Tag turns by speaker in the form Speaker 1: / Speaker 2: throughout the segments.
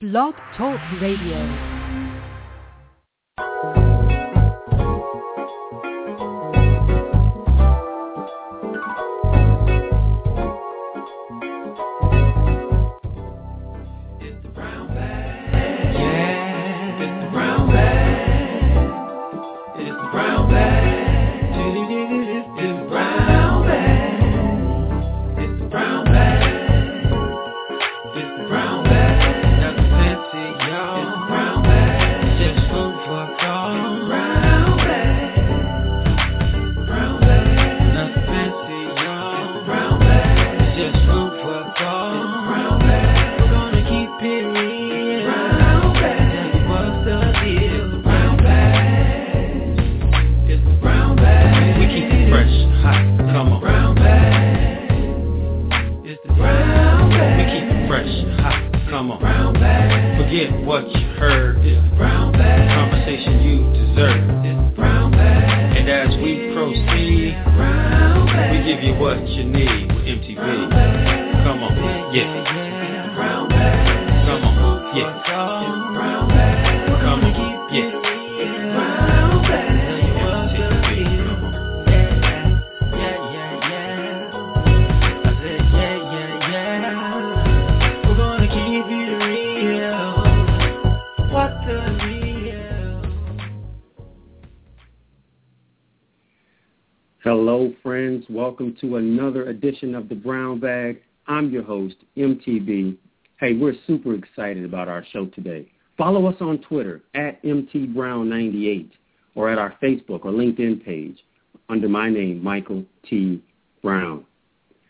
Speaker 1: Blog Talk Radio.
Speaker 2: To another edition of the Brown Bag. I'm your host, MTB. Hey, we're super excited about our show today. Follow us on Twitter at MTBrown98 or at our Facebook or LinkedIn page under my name, Michael T. Brown.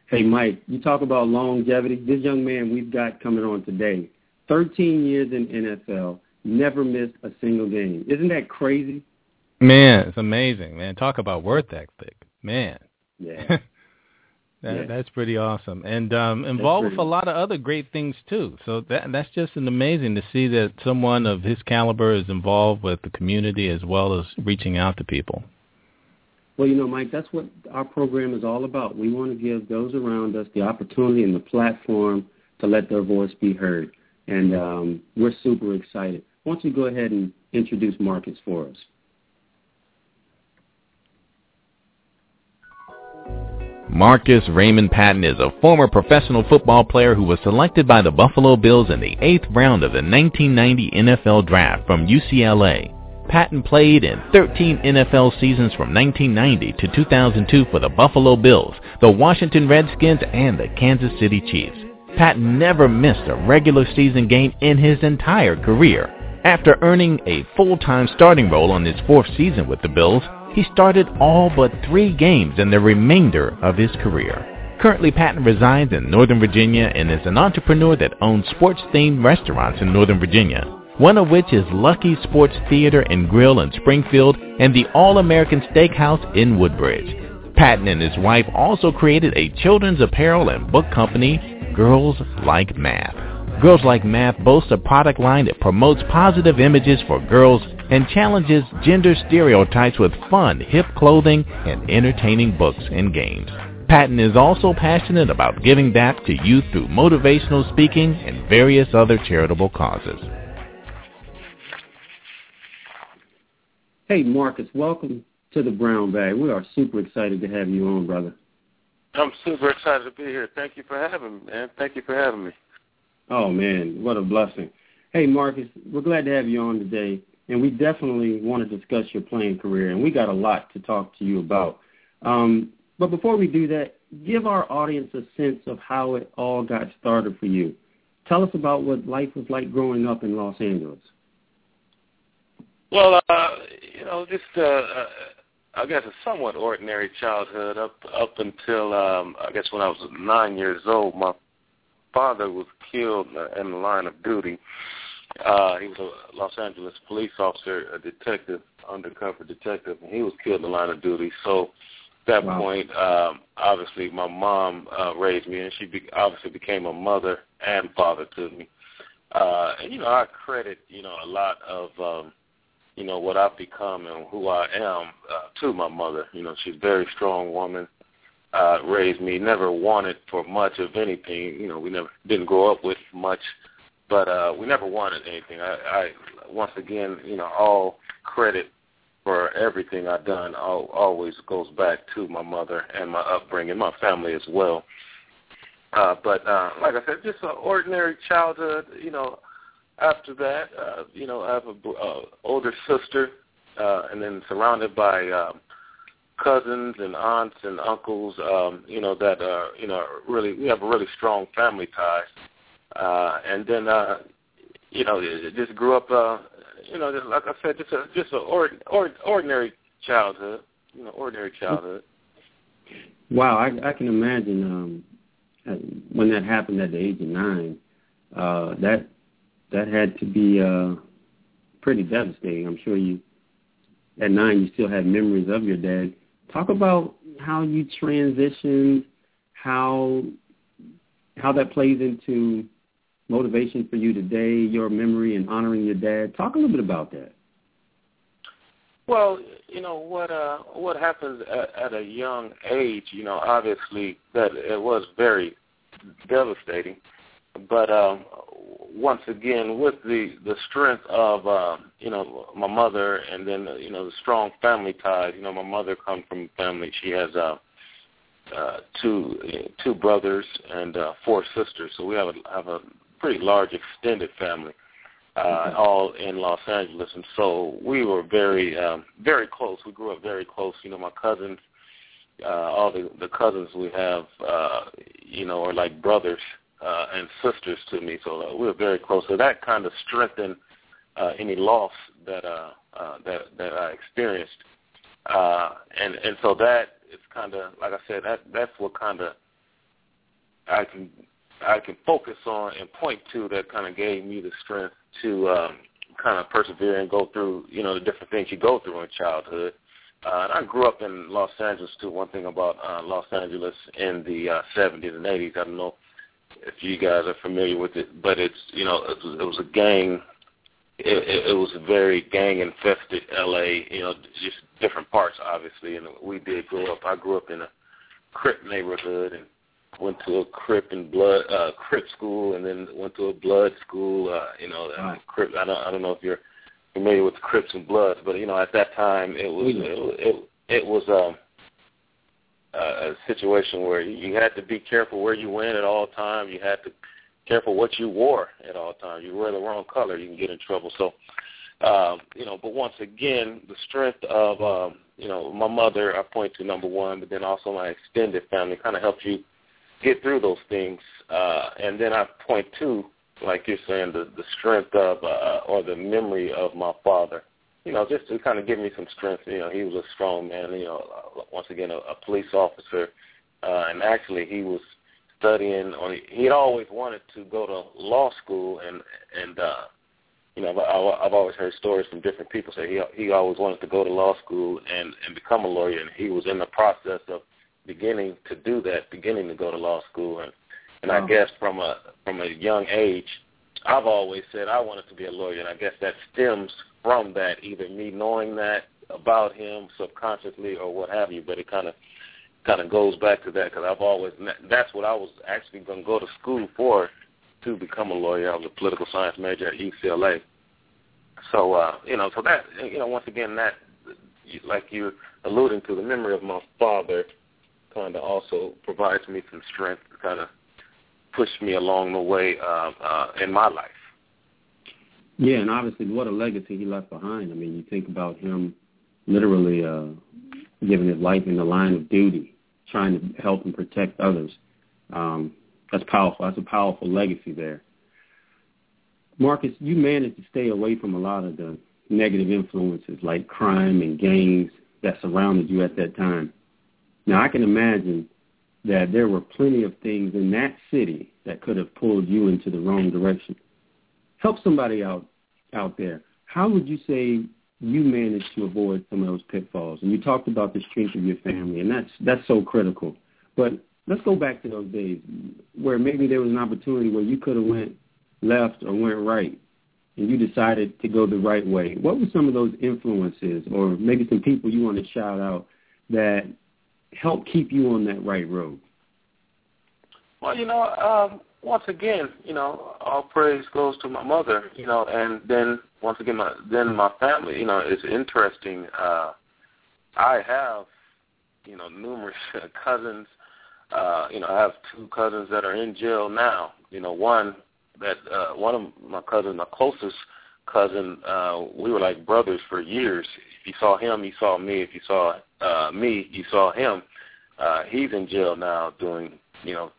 Speaker 2: Hey, Mike, you talk about longevity. This young man we've got coming on today, 13 years in NFL, never missed a single game. Isn't that crazy?
Speaker 3: Man, it's amazing, man. Talk about worth ethic, man.
Speaker 2: Yeah.
Speaker 3: that,
Speaker 2: Yeah.
Speaker 3: That's pretty awesome, and um, involved with a lot of other great things too. So that that's just an amazing to see that someone of his caliber is involved with the community as well as reaching out to people.
Speaker 2: Well, you know, Mike, that's what our program is all about. We want to give those around us the opportunity and the platform to let their voice be heard. And um, we're super excited. Why don't you go ahead and introduce Marvcus for us?
Speaker 4: Marvcus Raymond Patton is a former professional football player who was selected by the Buffalo Bills in the eighth round of the 1990 NFL Draft from UCLA. Patton played in 13 NFL seasons from 1990 to 2002 for the Buffalo Bills, the Washington Redskins, and the Kansas City Chiefs. Patton never missed a regular season game in his entire career. After earning a full-time starting role on his fourth season with the Bills, he started all but three games in the remainder of his career. Currently, Patton resides in Northern Virginia and is an entrepreneur that owns sports-themed restaurants in Northern Virginia, one of which is Lucky Sports Theater and Grill in Springfield and the All-American Steakhouse in Woodbridge. Patton and his wife also created a children's apparel and book company, Girls Like Math. Girls Like Math boasts a product line that promotes positive images for girls and challenges gender stereotypes with fun, hip clothing and entertaining books and games. Patton is also passionate about giving back to youth through motivational speaking and various other charitable causes.
Speaker 2: Hey, Marvcus, welcome to the Brown Bag. We are super excited to have you on, brother.
Speaker 5: I'm super excited to be here. Thank you for having me, man. Thank you for having me.
Speaker 2: Oh, man, what a blessing. Hey, Marvcus, we're glad to have you on today, and we definitely want to discuss your playing career, and we got a lot to talk to you about. Um, but before we do that, give our audience a sense of how it all got started for you. Tell us about what life was like growing up in Los Angeles.
Speaker 5: Well, uh, you know, just uh, uh, I guess a somewhat ordinary childhood up up until um, I guess when I was nine years old. My father was killed in the line of duty. Uh, he was a Los Angeles police officer, a detective, undercover detective, and he was killed in the line of duty. So at that
Speaker 2: Wow.
Speaker 5: point, um, obviously, my mom uh, raised me, and she be- obviously became a mother and father to me. Uh, and you know, I credit you know a lot of um, you know what I've become and who I am uh, to my mother. You know, she's a very strong woman. Uh, raised me, never wanted for much of anything. You know, we never didn't grow up with much but uh, we never wanted anything. I, I once again, you know, all credit for everything I've done all, always goes back to my mother and my upbringing, my family as well. Uh, but uh, like I said, just an ordinary childhood. You know, after that, uh, you know, I have a uh, older sister, uh, and then surrounded by um, cousins and aunts and uncles. Um, you know that uh, you know really we have a really strong family ties. Uh, and then uh, you know just grew up. Uh, you know, just, like I said, just a just a or, or, ordinary childhood. You know, ordinary childhood.
Speaker 2: Wow, I, I can imagine um, when that happened at the age of nine. Uh, that that had to be uh, pretty devastating. I'm sure you at nine you still had memories of your dad. Talk about how you transitioned, how how that plays into motivation for you today, your memory and honoring your dad. Talk a little bit about that.
Speaker 5: Well, you know what uh what happens at, at a young age, you know, obviously that it was very devastating. But um once again with the the strength of uh, you know my mother and then uh, you know the strong family ties you know my mother comes from a family. She has uh uh two two brothers and uh four sisters. So we have a have a pretty large extended family uh mm-hmm. all in Los Angeles. And so we were very um very close. We grew up very close. You know my cousins uh all the the cousins we have uh you know are like brothers. uh, and sisters to me, so uh, we were very close. So that kind of strengthened uh, any loss that uh, uh, that that I experienced, uh, and and so that it's kind of like I said that that's what kind of I can I can focus on and point to that kind of gave me the strength to um, kind of persevere and go through you know the different things you go through in childhood. Uh, and I grew up in Los Angeles too. One thing about uh, Los Angeles in the uh, 70s and 80s, I don't know if you guys are familiar with it, but it's you know it was, it was a gang. It, it, was a very gang infested L.A. You know, just different parts obviously, and we did grow up. I grew up in a Crip neighborhood and went to a Crip and Blood uh, Crip school, and then went to a Blood school. Uh, you know, right. Crip. I don't I don't know if you're familiar with Crips and Bloods, but you know at that time it was it, it, it was um a situation where you had to be careful where you went at all times. You had to careful what you wore at all times. You wear the wrong color, you can get in trouble. So, um, you know, but once again, the strength of um, you know my mother, I point to number one, but then also my extended family kind of helps you get through those things. Uh, and then I point to, like you're saying, the the strength of uh, or the memory of my father you know, just to kind of give me some strength. You know, he was a strong man. You know, uh, once again, a, a police officer, uh, and actually he was studying. Or he had always wanted to go to law school, and and uh, you know, I, I've always heard stories from different people say he he always wanted to go to law school and and become a lawyer, and he was in the process of beginning to do that, beginning to go to law school, and and wow. I guess from a from a young age, I've always said I wanted to be a lawyer, and I guess that stems from that, either me knowing that about him subconsciously or what have you. But it kind of kind of goes back to that because I've always that's what I was actually going to go to school for to become a lawyer. I was a political science major at UCLA. So uh, you know, so that you know, once again, that like you're alluding to, the memory of my father kind of also provides me some strength to kind of push me along the way uh, uh, in my life.
Speaker 2: Yeah, and obviously, what a legacy he left behind. I mean, you think about him literally uh, giving his life in the line of duty, trying to help and protect others. Um, that's powerful. That's a powerful legacy there. Marvcus, you managed to stay away from a lot of the negative influences like crime and gangs that surrounded you at that time. Now, I can imagine that there were plenty of things in that city that could have pulled you into the wrong direction help somebody out out there. How would you say you managed to avoid some of those pitfalls? And you talked about the strength of your family, and that's that's so critical. But let's go back to those days where maybe there was an opportunity where you could have went left or went right, and you decided to go the right way. What were some of those influences, or maybe some people you want to shout out that helped keep you on that right road?
Speaker 5: Well, you know, um, once again, you know, all praise goes to my mother, you know, and then once again, my then my family. You know, it's interesting. Uh, I have, you know, numerous cousins. Uh, you know, I have two cousins that are in jail now. You know, one that uh, one of my cousins, my closest cousin, uh, we were like brothers for years. If you saw him, you saw me. If you saw uh, me, you saw him. Uh, he's in jail now doing, you know,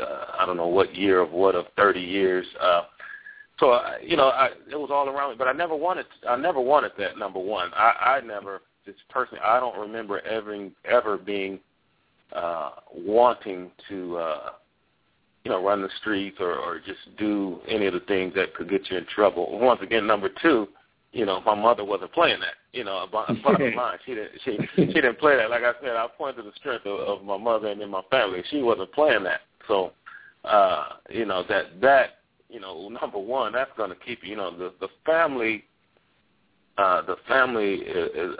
Speaker 5: uh, I don't know what year of what of 30 years. Uh, so uh, you know, I, it was all around me, but I never wanted. I never wanted that. Number one, I, I never just personally. I don't remember ever ever being uh, wanting to, uh, you know, run the streets or, or just do any of the things that could get you in trouble. Once again, number two, you know, my mother wasn't playing that. You know, bottom line, she didn't. She she didn't play that. Like I said, I point to the strength of, of my mother and in my family. She wasn't playing that. So, uh, you know, that that you know, number one, that's going to keep you. You know, the the family, uh, the family is,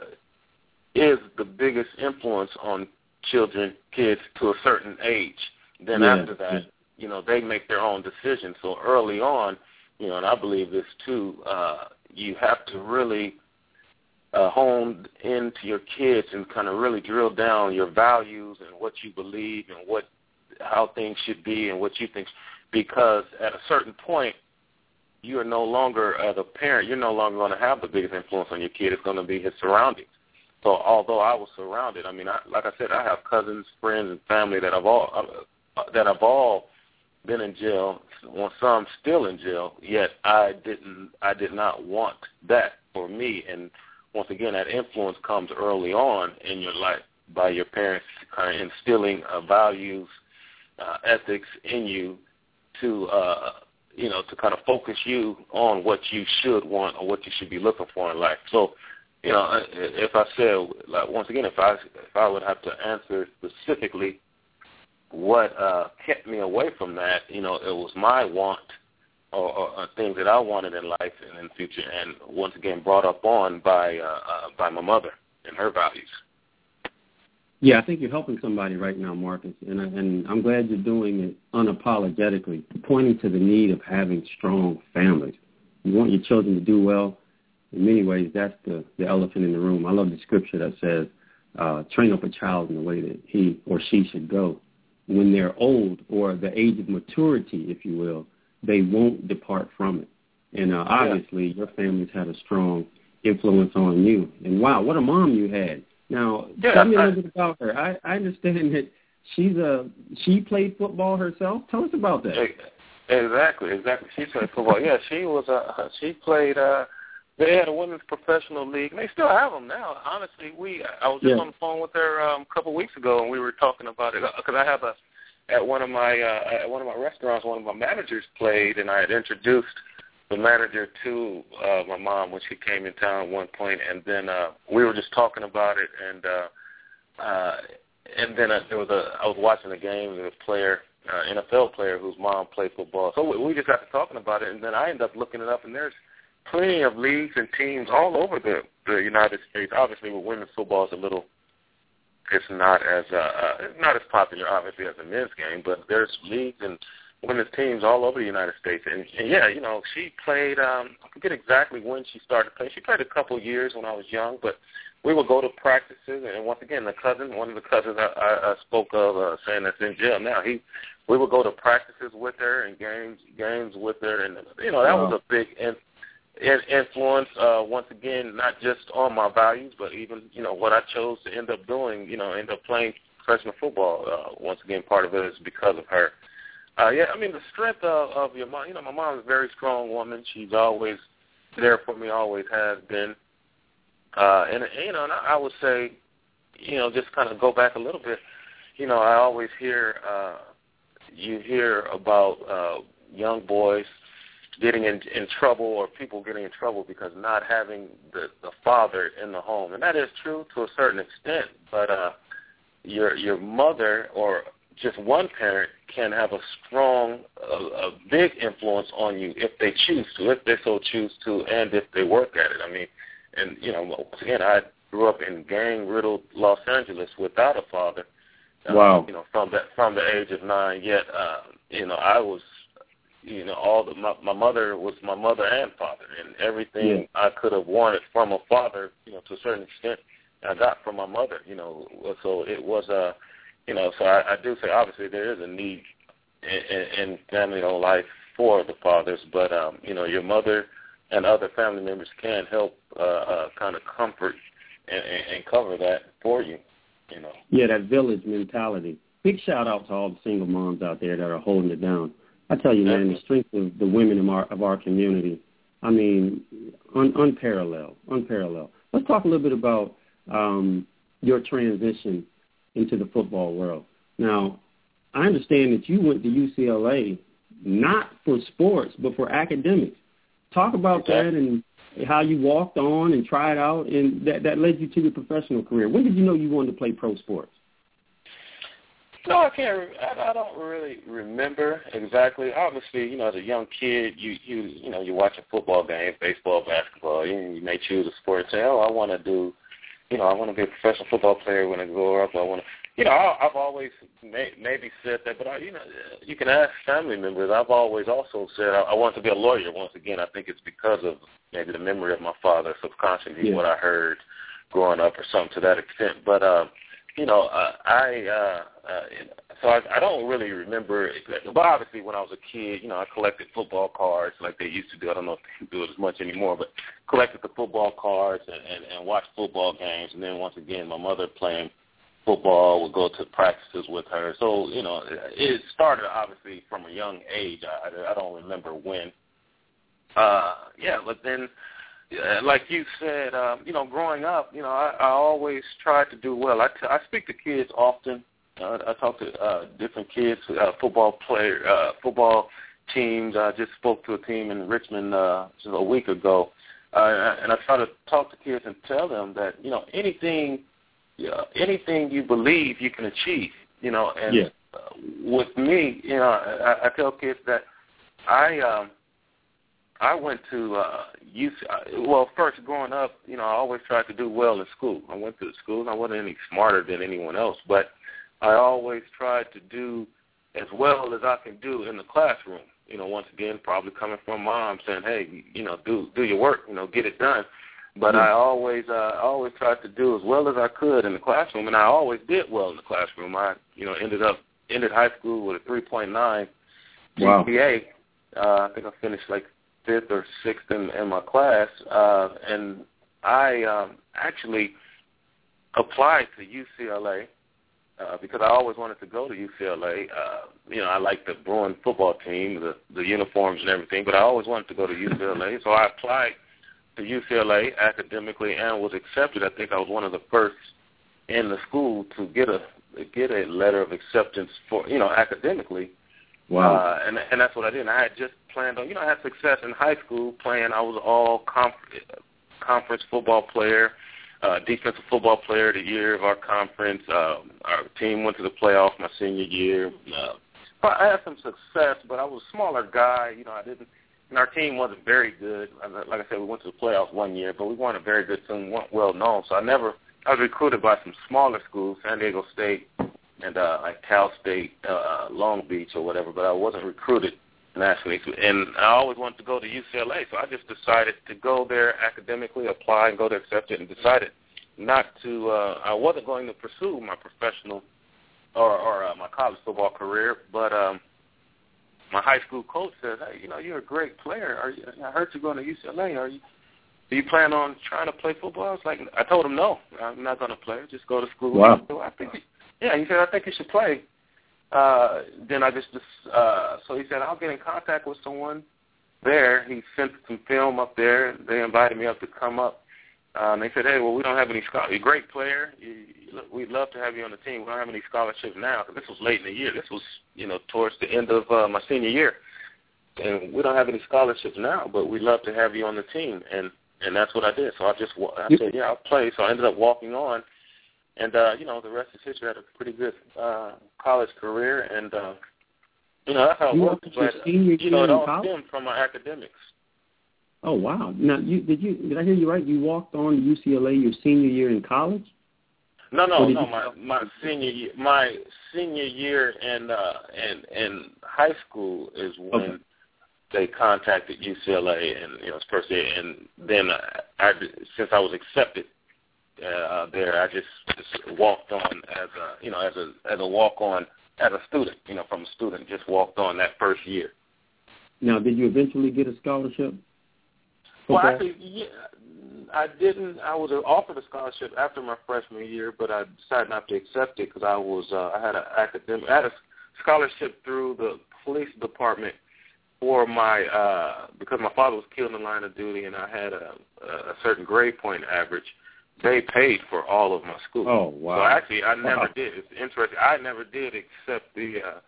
Speaker 5: is the biggest influence on children, kids to a certain age. Then
Speaker 2: yeah.
Speaker 5: after that, you know, they make their own decisions. So early on, you know, and I believe this too, uh, you have to really uh, hone into your kids and kind of really drill down your values and what you believe and what how things should be and what you think. Because at a certain point you are no longer as a parent you're no longer going to have the biggest influence on your kid. It's going to be his surroundings. So although I was surrounded I mean I, like I said I have cousins friends and family that have all uh, that have all been in jail some still in jail yet I didn't I did not want that for me and once again that influence comes early on in your life by your parents of instilling uh, values uh, ethics in you to uh, you know to kind of focus you on what you should want or what you should be looking for in life. So, you know, if I said like once again, if I if I would have to answer specifically what uh, kept me away from that, you know, it was my want or, or, or things that I wanted in life and in the future, and once again brought up on by uh, uh, by my mother and her values.
Speaker 2: Yeah, I think you're helping somebody right now, Marvcus, and I, and I'm glad you're doing it unapologetically, pointing to the need of having strong families. You want your children to do well. In many ways, that's the the elephant in the room. I love the scripture that says, uh, "Train up a child in the way that he or she should go. When they're old or the age of maturity, if you will, they won't depart from it." And uh, obviously, yeah. your family's had a strong influence on you. And wow, what a mom you had! Now,
Speaker 5: yeah,
Speaker 2: tell me a little bit about her. I, I understand that she's a she played football herself. Tell us about that.
Speaker 5: Exactly, exactly. She played football. Yeah, she was a she played. uh They had a women's professional league. And they still have them now. Honestly, we I was just
Speaker 2: Yeah.
Speaker 5: on the phone with her um, a couple of weeks ago, and we were talking about it because I have a at one of my uh, at one of my restaurants, one of my managers played, and I had introduced the manager to uh, my mom when she came in town at one point, and then uh, we were just talking about it, and uh, uh, and then uh, there was a I was watching a game with a player, uh, NFL player whose mom played football, so we, we just got to talking about it, and then I ended up looking it up, and there's plenty of leagues and teams all over the the United States. Obviously, with women's football, it's a little it's not as uh, uh, not as popular, obviously, as the men's game, but there's leagues and women's teams all over the United States. And, and yeah, you know, she played. Um, I forget exactly when she started playing. She played a couple years when I was young, but we would go to practices. And once again, the cousin, one of the cousins I, I, I spoke of, uh, saying that's in jail now. He, we would go to practices with her and games, games with her, and you know that
Speaker 2: Wow.
Speaker 5: was a big in, in, influence. Uh, once again, not just on my values, but even you know what I chose to end up doing. You know, end up playing professional football. Uh, once again, part of it is because of her. Uh, yeah, I mean the strength of, of your mom. You know, my mom is a very strong woman. She's always there for me, always has been. Uh, and you know, and I, I would say, you know, just kind of go back a little bit. You know, I always hear uh, you hear about uh, young boys getting in, in trouble or people getting in trouble because not having the the father in the home, and that is true to a certain extent. But uh, your your mother or just one parent can have a strong, a, a big influence on you if they choose to, if they so choose to, and if they work at it. I mean, and you know, once again, I grew up in gang-riddled Los Angeles without a father, Uh,
Speaker 2: wow.
Speaker 5: You know, from that from the age of nine. Yet, uh, you know, I was, you know, all the my, my mother was my mother and father, and everything
Speaker 2: Yeah.
Speaker 5: I could have wanted from a father, you know, to a certain extent, I got from my mother. You know, so it was a, uh, you know, so I, I do say obviously there is a need in, in, family or life for the fathers, but um, you know, your mother and other family members can help uh, uh, kind of comfort and, and, and cover that for you. You know.
Speaker 2: Yeah, that village mentality. Big shout out to all the single moms out there that are holding it down. I tell you, man, the strength of the women of our of our community. I mean, un, unparalleled, unparalleled. Let's talk a little bit about um, your transition into the football world. Now, I understand that you went to UCLA not for sports but for academics. Talk about
Speaker 5: Exactly.
Speaker 2: that and how you walked on and tried out, and that that led you to your professional career. When did you know you wanted to play pro sports?
Speaker 5: No, I can't. I, I don't really remember exactly. Obviously, you know, as a young kid, you you you know, you're watching football games, baseball, basketball. You, you may choose a sport and say, "Oh, I want to do, you know, I want to be a professional football player when I grow up. I want to." You know, I, I've always may, maybe said that, but I, you know, you can ask family members. I've always also said I, I want to be a lawyer. Once again, I think it's because of maybe the memory of my father, subconsciously
Speaker 2: Yeah.
Speaker 5: what I heard growing up, or something to that extent. But um, you know, uh, I uh, uh, so I, I don't really remember. Exactly. But obviously, when I was a kid, you know, I collected football cards like they used to do. I don't know if they do it as much anymore, but collected the football cards and, and, and watched football games. And then once again, my mother playing football would go to practices with her. So you know, it started obviously from a young age. I, I, don't remember when. Uh, yeah, but then like you said, um, you know, growing up, you know, I, I always tried to do well. I, t- I speak to kids often. Uh, I talk to uh, different kids, uh, football player, uh, football teams. I just spoke to a team in Richmond uh, just a week ago, uh, and I try to talk to kids and tell them that you know anything, uh, anything you believe you can achieve. You know, and
Speaker 2: Yeah.
Speaker 5: with me, you know, I, I tell kids that I. Um, I went to uh UC well first growing up, you know, I always tried to do well in school. I went to school and I wasn't any smarter than anyone else, but I always tried to do as well as I can do in the classroom. You know, once again, probably coming from mom saying, "Hey, you know, do do your work, you know, get it done." But I always uh I always tried to do as well as I could in the classroom and I always did well in the classroom. I, you know, ended up ended high school with a 3.9
Speaker 2: Wow.
Speaker 5: GPA. Uh, I think I finished like fifth or sixth in, in my class, uh, and I um, actually applied to UCLA uh, because I always wanted to go to UCLA. Uh, you know, I like the Bruin football team, the the uniforms and everything, but I always wanted to go to UCLA. So I applied to UCLA academically and was accepted. I think I was one of the first in the school to get a get a letter of acceptance for you know academically.
Speaker 2: Wow.
Speaker 5: Uh, and and that's what I did. And I had just planned on, you know, I had success in high school playing. I was all conf- conference football player, uh, defensive football player the year of our conference. Um, our team went to the playoff my senior year. Uh, I had some success, but I was a smaller guy. You know, I didn't. And our team wasn't very good. Like I said, we went to the playoffs one year, but we weren't a very good team, weren't well known. So I never. I was recruited by some smaller schools, San Diego State, and uh, like Cal State, uh, Long Beach, or whatever. But I wasn't recruited nationally, and I always wanted to go to UCLA. So I just decided to go there academically, apply, and go to accept it, and decided not to. Uh, I wasn't going to pursue my professional or, or uh, my college football career, but um, my high school coach said, "Hey, you know, you're a great player. Are you, I heard you're going to UCLA. Are you?" Do you plan on trying to play football? I was like, I told him no, I'm not going to play. Just go to school.
Speaker 2: Wow.
Speaker 5: So I think, yeah, he said, I think you should play. Uh, then I just, uh, so he said, I'll get in contact with someone there. He sent some film up there. They invited me up to come up. Uh, and they said, hey, well, we don't have any scholarships. You're a great player. You, you, we'd love to have you on the team. We don't have any scholarships now because this was late in the year. This was, you know, towards the end of uh, my senior year. And we don't have any scholarships now, but we'd love to have you on the team. And and that's what I did. So I just I said, yeah, I'll play. So I ended up walking on, and uh, you know, the rest is history. I had a pretty good uh, college career, and uh, you know, that's how it
Speaker 2: You your
Speaker 5: But you know, it all
Speaker 2: college?
Speaker 5: stemmed from my academics.
Speaker 2: Oh wow! Now, you did you did I hear you right? You walked on to UCLA your senior year in college.
Speaker 5: No, no, no. My my senior year, my senior year in uh in in high school is when okay. they contacted UCLA and you know first year, and then I, I since I was accepted uh, there, I just, just walked on as a you know as a as a walk on as a student, you know, from a student, just walked on that first year.
Speaker 2: Now, did you eventually get a scholarship?
Speaker 5: Well, actually, yeah, I didn't. I was offered a scholarship after my freshman year, but I decided not to accept it because I was uh, I had an academic I had a scholarship through the police department for my uh because my father was killed in the line of duty and I had a, a certain grade point average. They paid for all of my school.
Speaker 2: Oh wow!
Speaker 5: So actually, I never wow. did. It's interesting. I never did accept the. uh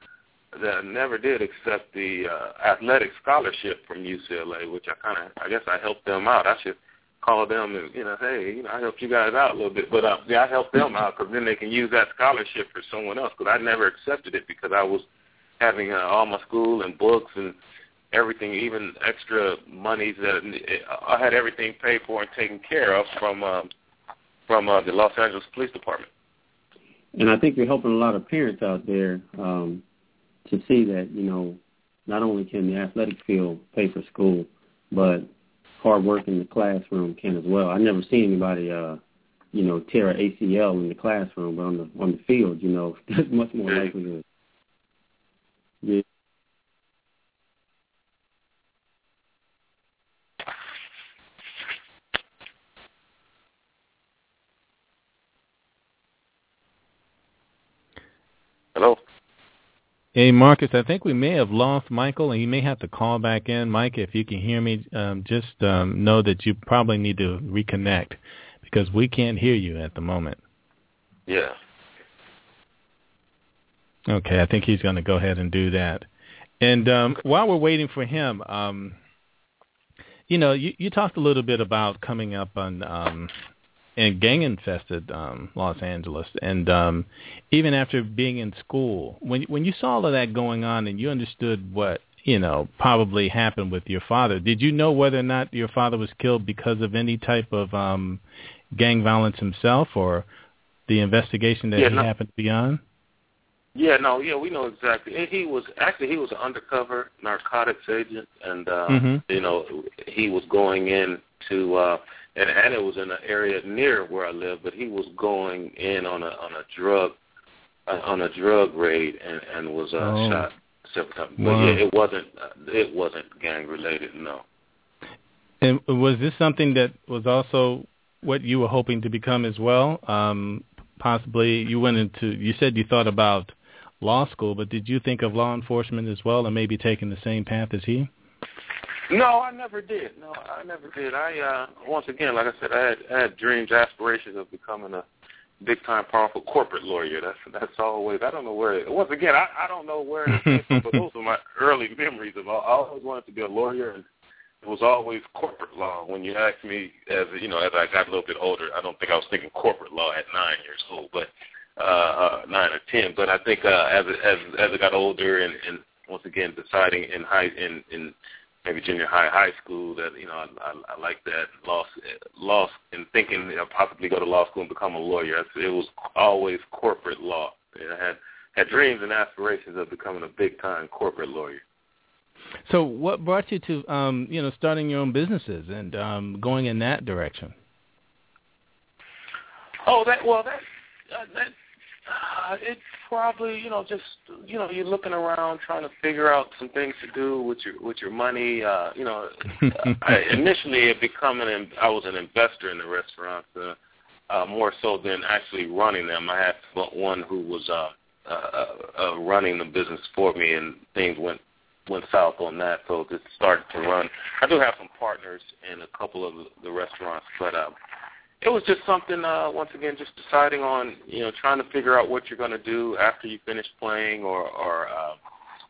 Speaker 5: that never did accept the uh, athletic scholarship from UCLA, which I kind of, I guess I helped them out. I should call them and you know, hey, you know, I helped you guys out a little bit, but uh, yeah, I helped them out because then they can use that scholarship for someone else. Because I never accepted it because I was having uh, all my school and books and everything, even extra monies that I had everything paid for and taken care of from uh, from uh, the Los Angeles Police Department.
Speaker 2: And I think you're helping a lot of parents out there um, to see that you know not only can the athletic field pay for school, but hard work in the classroom can as well. I never seen anybody, uh, you know, tear an ACL in the classroom, but on the on the field, you know, there's much more likelihood. Yeah.
Speaker 3: Hey, Marvcus, I think we may have lost Michael, and you may have to call back in. Mike, if you can hear me, um, just um, know that you probably need to reconnect because we can't hear you at the moment.
Speaker 5: Yeah.
Speaker 3: Okay, I think he's going to go ahead and do that. And um, while we're waiting for him, um, you know, you, you talked a little bit about coming up on um, in gang infested um, Los Angeles, and um, even after being in school, when when you saw all of that going on and you understood what you know probably happened with your father, did you know whether or not your father was killed because of any type of um, gang violence himself, or the investigation that
Speaker 5: yeah,
Speaker 3: he
Speaker 5: no.
Speaker 3: happened to be on?
Speaker 5: Yeah, no, yeah, we know exactly. He was actually he was an undercover narcotics agent, and uh,
Speaker 3: mm-hmm.
Speaker 5: you know he was going in to uh, and it was in an area near where I live, but he was going in on a on a drug uh, on a drug raid and and was uh,
Speaker 3: oh.
Speaker 5: shot several times. But
Speaker 3: wow.
Speaker 5: yeah, it wasn't uh, it wasn't gang related, no.
Speaker 3: And was this something that was also what you were hoping to become as well? Um, possibly you went into you said you thought about law school, but did you think of law enforcement as well and maybe taking the same path as he?
Speaker 5: No, I never did. No, I never did. I uh once again, like I said, I had, I had dreams, aspirations of becoming a big time, powerful corporate lawyer. That's that's always. I don't know where. It, once again, I I don't know where it came from, but those are my early memories of. I always wanted to be a lawyer, and it was always corporate law. When you asked me, as you know, as I got a little bit older, I don't think I was thinking corporate law at nine years old, but uh, uh nine or ten. But I think uh, as as as I got older, and, and once again deciding in high in in maybe junior high, high school that you know I, I, I like that lost lost in thinking you know, possibly go to law school and become a lawyer. It was always corporate law. I had had dreams and aspirations of becoming a big time corporate lawyer.
Speaker 3: So, what brought you to um, you know starting your own businesses and um, going in that direction?
Speaker 5: Oh, that well, that uh, that uh, it probably, you know, just you know, you're looking around trying to figure out some things to do with your with your money. Uh, you know, I, initially it become an I was an investor in the restaurants, uh, uh, more so than actually running them. I had one who was uh, uh, uh, running the business for me, and things went went south on that. So just started to run. I do have some partners in a couple of the restaurants, but. Uh, it was just something uh once again just deciding on you know trying to figure out what you're going to do after you finish playing or or uh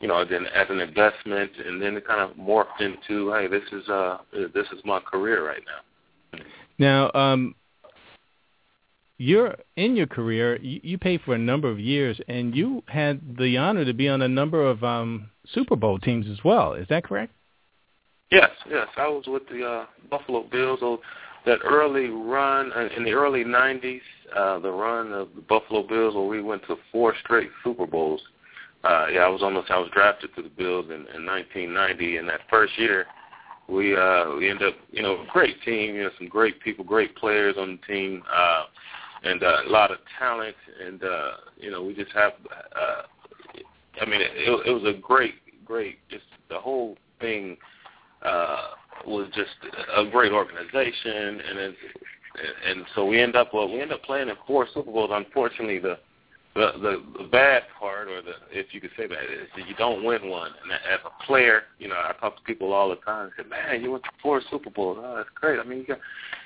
Speaker 5: you know then as an investment and then it kind of morphed into hey this is uh this is my career right now.
Speaker 3: Now um you're in your career you, you played for a number of years and you had the honor to be on a number of um super bowl teams as well. Is that correct?
Speaker 5: Yes yes. I was with the uh buffalo bills that early run uh, in the early '90s, uh, the run of the Buffalo Bills, where we went to four straight Super Bowls. Uh, yeah, I was almost I was drafted to the Bills in, in 1990, and that first year, we uh, we ended up, you know, a great team, you know, some great people, great players on the team, uh, and uh, a lot of talent, and uh, you know, we just have. Uh, I mean, it, it was a great, great, just the whole thing uh, was just a great organization, and it, and so we end up well, we end up playing in four Super Bowls. Unfortunately, the the the, the bad part, or the if you could say that, is that you don't win one. And as a player, you know, I talk to people all the time. and say, "Man, you went to four Super Bowls. Oh, that's great. I mean, you got,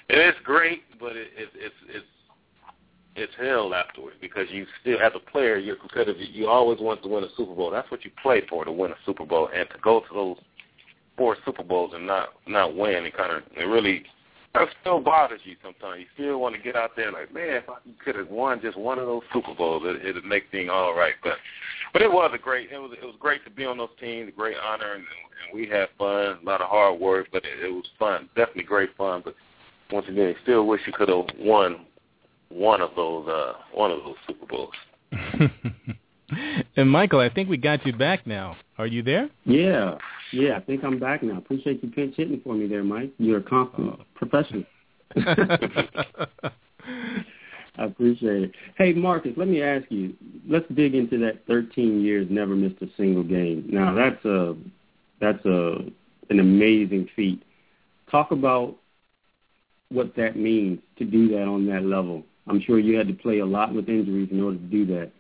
Speaker 5: it is great, but it, it, it's it's it's hell afterwards because you still, as a player, you're competitive. You always want to win a Super Bowl. That's what you play for, to win a Super Bowl, and to go to those four Super Bowls and not not win, it kind of it really that still bothers you sometimes. You still want to get out there like, man, if I could have won just one of those Super Bowls, it, it'd make things all right. But but it was a great it was it was great to be on those teams, a great honor, and, and we had fun, a lot of hard work, but it, it was fun, definitely great fun. But once again, I still wish you could have won one of those uh one of those Super Bowls.
Speaker 3: and Michael, I think we got you back now. Are you there?
Speaker 2: Yeah, yeah. I think I'm back now. Appreciate you pinch hitting for me there, Mike. You're a confident oh. professional. I appreciate it. Hey, Marvcus, let me ask you. Let's dig into that 13 years, never missed a single game. Now that's a that's a an amazing feat. Talk about what that means to do that on that level. I'm sure you had to play a lot with injuries in order to do that.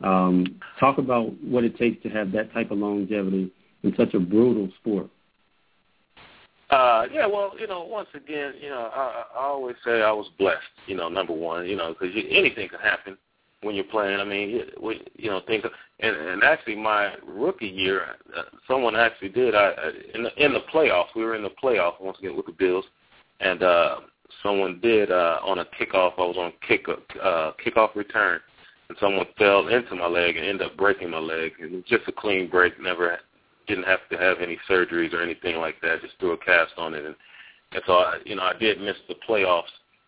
Speaker 2: Um, talk about what it takes to have that type of longevity in such a brutal sport.
Speaker 5: Uh, yeah, well, you know, once again, you know, I, I always say I was blessed. You know, number one, you know, because anything can happen when you're playing. I mean, we, you know, think, of, and, and actually, my rookie year, uh, someone actually did. I in the in the playoffs, we were in the playoffs once again with the Bills, and uh, someone did uh, on a kickoff. I was on kick uh, kickoff return and someone fell into my leg and ended up breaking my leg. It was just a clean break. Never didn't have to have any surgeries or anything like that. Just threw a cast on it, and, and so I, you know I did miss the playoffs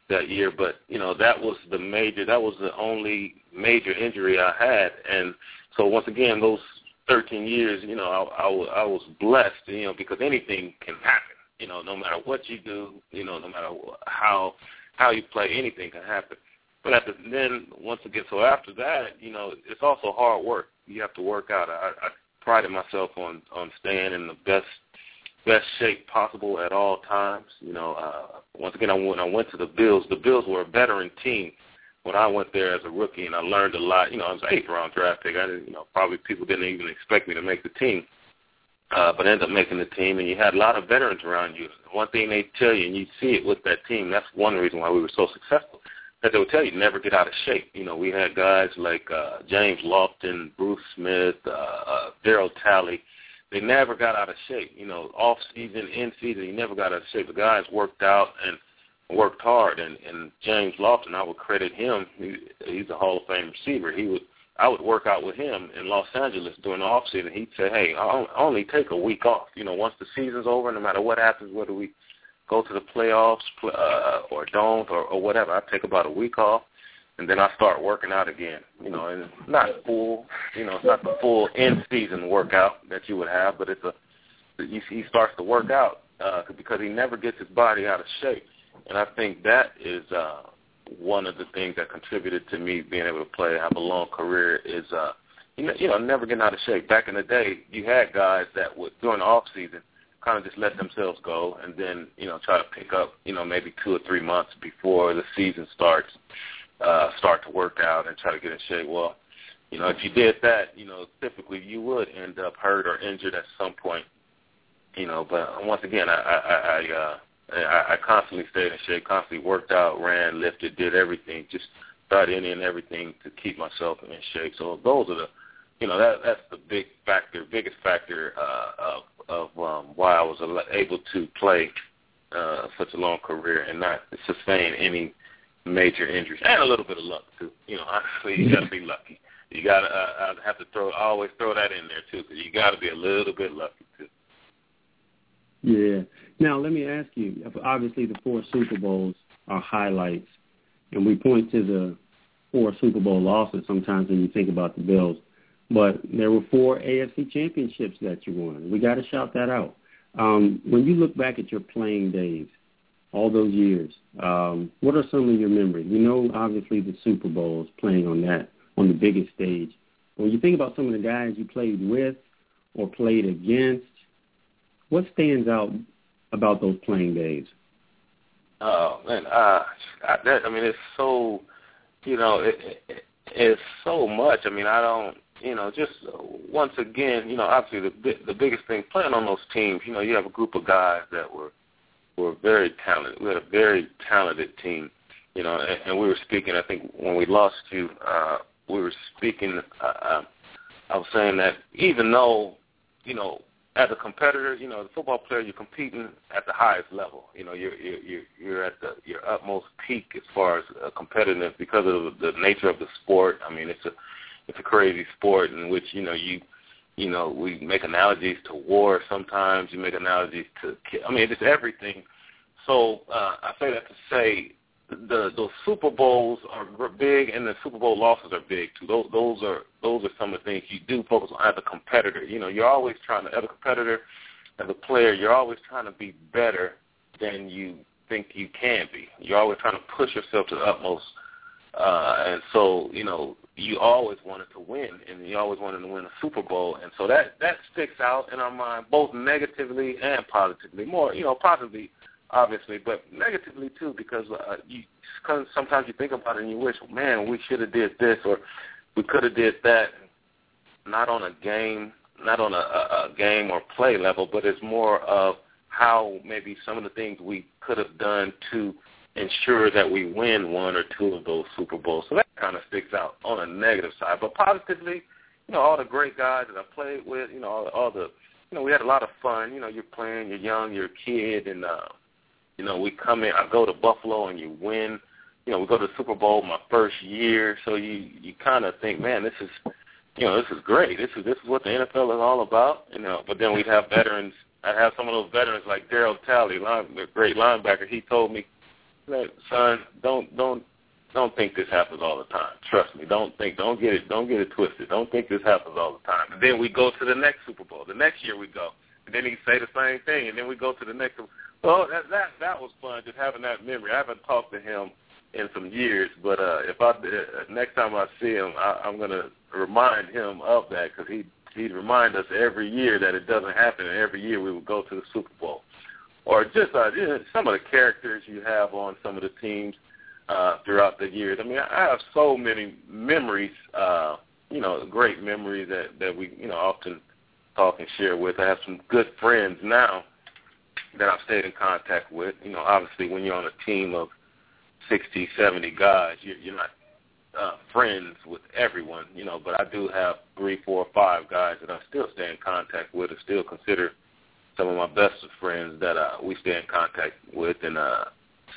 Speaker 5: that year. But you know that was the major. That was the only major injury I had, and so once again those 13 years, you know I, I, I was blessed, you know because anything can happen. You know, no matter what you do, you know, no matter how how you play, anything can happen. But at the, then once again, so after that, you know, it's also hard work. You have to work out. I, I prided myself on on staying in the best best shape possible at all times. You know, uh, once again, I, when I went to the Bills, the Bills were a veteran team when I went there as a rookie, and I learned a lot. You know, I was an eighth round draft pick. I didn't, you know, probably people didn't even expect me to make the team, uh, but I ended up making the team. And you had a lot of veterans around you. One thing they tell you, and you see it with that team. That's one reason why we were so successful that they would tell you never get out of shape. You know, we had guys like uh, James Lofton, Bruce Smith, uh, uh, Darryl Talley. They never got out of shape. You know, off season, in season, he never got out of shape. The guys worked out and worked hard. And, and James Lofton, I would credit him. He, he's a Hall of Fame receiver. He would. I would work out with him in Los Angeles during the off season. He'd say, "Hey, I'll only take a week off. You know, once the season's over, no matter what happens, whether we go to the playoffs uh, or don't or, or whatever. I take about a week off, and then I start working out again. You know, and it's not full. You know, it's not the full in season workout that you would have, but it's a he starts to work out uh, because he never gets his body out of shape, and I think that is uh, one of the things that contributed to me being able to play, have a long career. Is uh, you know, you know, never getting out of shape. Back in the day, you had guys that would during the off season kind of just let themselves go and then, you know, try to pick up, you know, maybe two or three months before the season starts, uh, start to work out and try to get in shape. Well, you know, if you did that, you know, typically you would end up hurt or injured at some point. You know, but once again, I I I, uh, I, I constantly stayed in shape, constantly worked out, ran, lifted, did everything, just started any and everything to keep myself in shape. So those are the, you know, that that's the big factor, biggest factor uh, of of um, why I was able to play uh, such a long career and not sustain any major injuries and a little bit of luck too. You know, honestly, you got to be lucky. You got to. Uh, I have to throw. I always throw that in there too because you got to be a little bit lucky too.
Speaker 2: Yeah. Now let me ask you. Obviously, the four Super Bowls are highlights, and we point to the four Super Bowl losses sometimes when you think about the Bills. But there were four AFC championships that you won. We got to shout that out. Um, when you look back at your playing days, all those years, um, what are some of your memories? We know obviously the Super Bowls, playing on that on the biggest stage. When you think about some of the guys you played with or played against, what stands out about those playing days?
Speaker 5: Oh man, uh, I, that, I mean, it's so, you know, it, it, it's so much. I mean, I don't, you know, just once again, you know, obviously the the biggest thing playing on those teams, you know, you have a group of guys that were were very talented. We had a very talented team, you know, and, and we were speaking. I think when we lost you, uh, we were speaking. Uh, uh, I was saying that even though, you know, as a competitor, you know, the football player, you're competing at the highest level. You know, you're you're you're at the your utmost peak as far as uh, competitiveness because of the nature of the sport. I mean, it's a it's a crazy sport in which you know you you know we make analogies to war sometimes. You make analogies to I mean, it's everything. So uh, I say that to say the those Super Bowls are big, and the Super Bowl losses are big too. Those those are those are some of the things you do focus on as a competitor. You know, you're always trying to as a competitor, as a player, you're always trying to be better than you think you can be. You're always trying to push yourself to the utmost, uh, and so you know you always wanted to win, and you always wanted to win a Super Bowl, and so that that sticks out in our mind both negatively and positively. More, you know, positively obviously, but negatively too because uh, you cause sometimes you think about it and you wish, man, we should have did this or we could have did that. Not on a game, not on a, a, a game or play level, but it's more of how maybe some of the things we could have done to ensure that we win one or two of those Super Bowls. So that kind of sticks out on a negative side. But positively, you know, all the great guys that I played with, you know, all, all the, you know, we had a lot of fun. You know, you're playing, you're young, you're a kid, and uh, you know, we come in. I go to Buffalo and you win. You know, we go to the Super Bowl my first year, so you you kind of think, man, this is, you know, this is great. This is this is what the NFL is all about. You know, but then we'd have veterans. I'd have some of those veterans like Darryl Talley, line, the great linebacker. He told me, son, don't don't don't think this happens all the time. Trust me. Don't think. Don't get it. Don't get it twisted. Don't think this happens all the time. And then we go to the next Super Bowl. The next year we go, and then he say the same thing, and then we go to the next. Well, that that that was fun, just having that memory. I haven't talked to him in some years, but uh, if I uh, next time I see him, I, I'm to remind him of that because he he'd remind us every year that it doesn't happen, and every year we would go to the Super Bowl. Or just uh, some of the characters you have on some of the teams uh, throughout the years. I mean, I have so many memories, uh, you know, great memories that that we you know often talk and share with. I have some good friends now that I've stayed in contact with. You know, obviously when you're on a team of 60, 70 guys, you're, you're not uh, friends with everyone, you know, but I do have three, four, five guys that I still stay in contact with and still consider some of my best friends that uh, we stay in contact with and uh,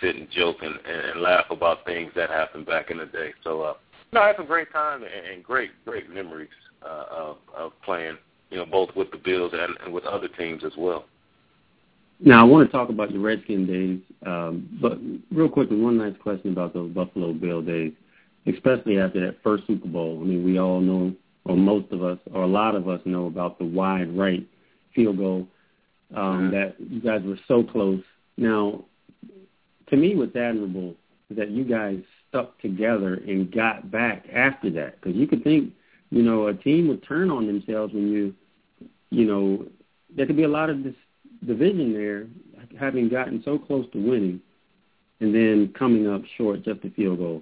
Speaker 5: sit and joke and, and laugh about things that happened back in the day. So, uh, no, I had some great time and, great, great memories uh, of, of playing, you know, both with the Bills and, and with other teams as well.
Speaker 2: Now, I want to talk about your Redskin days, um, but real quickly, one last question about those Buffalo Bill days, especially after that first Super Bowl. I mean, we all know, or most of us, or a lot of us know about the wide right field goal um, mm-hmm. that you guys were so close. Now, to me, what's admirable is that you guys stuck together and got back after that. Because you could think, you know, a team would turn on themselves when you, you know, there could be a lot of dis- division there, having gotten so close to winning, and then coming up short just a field goal.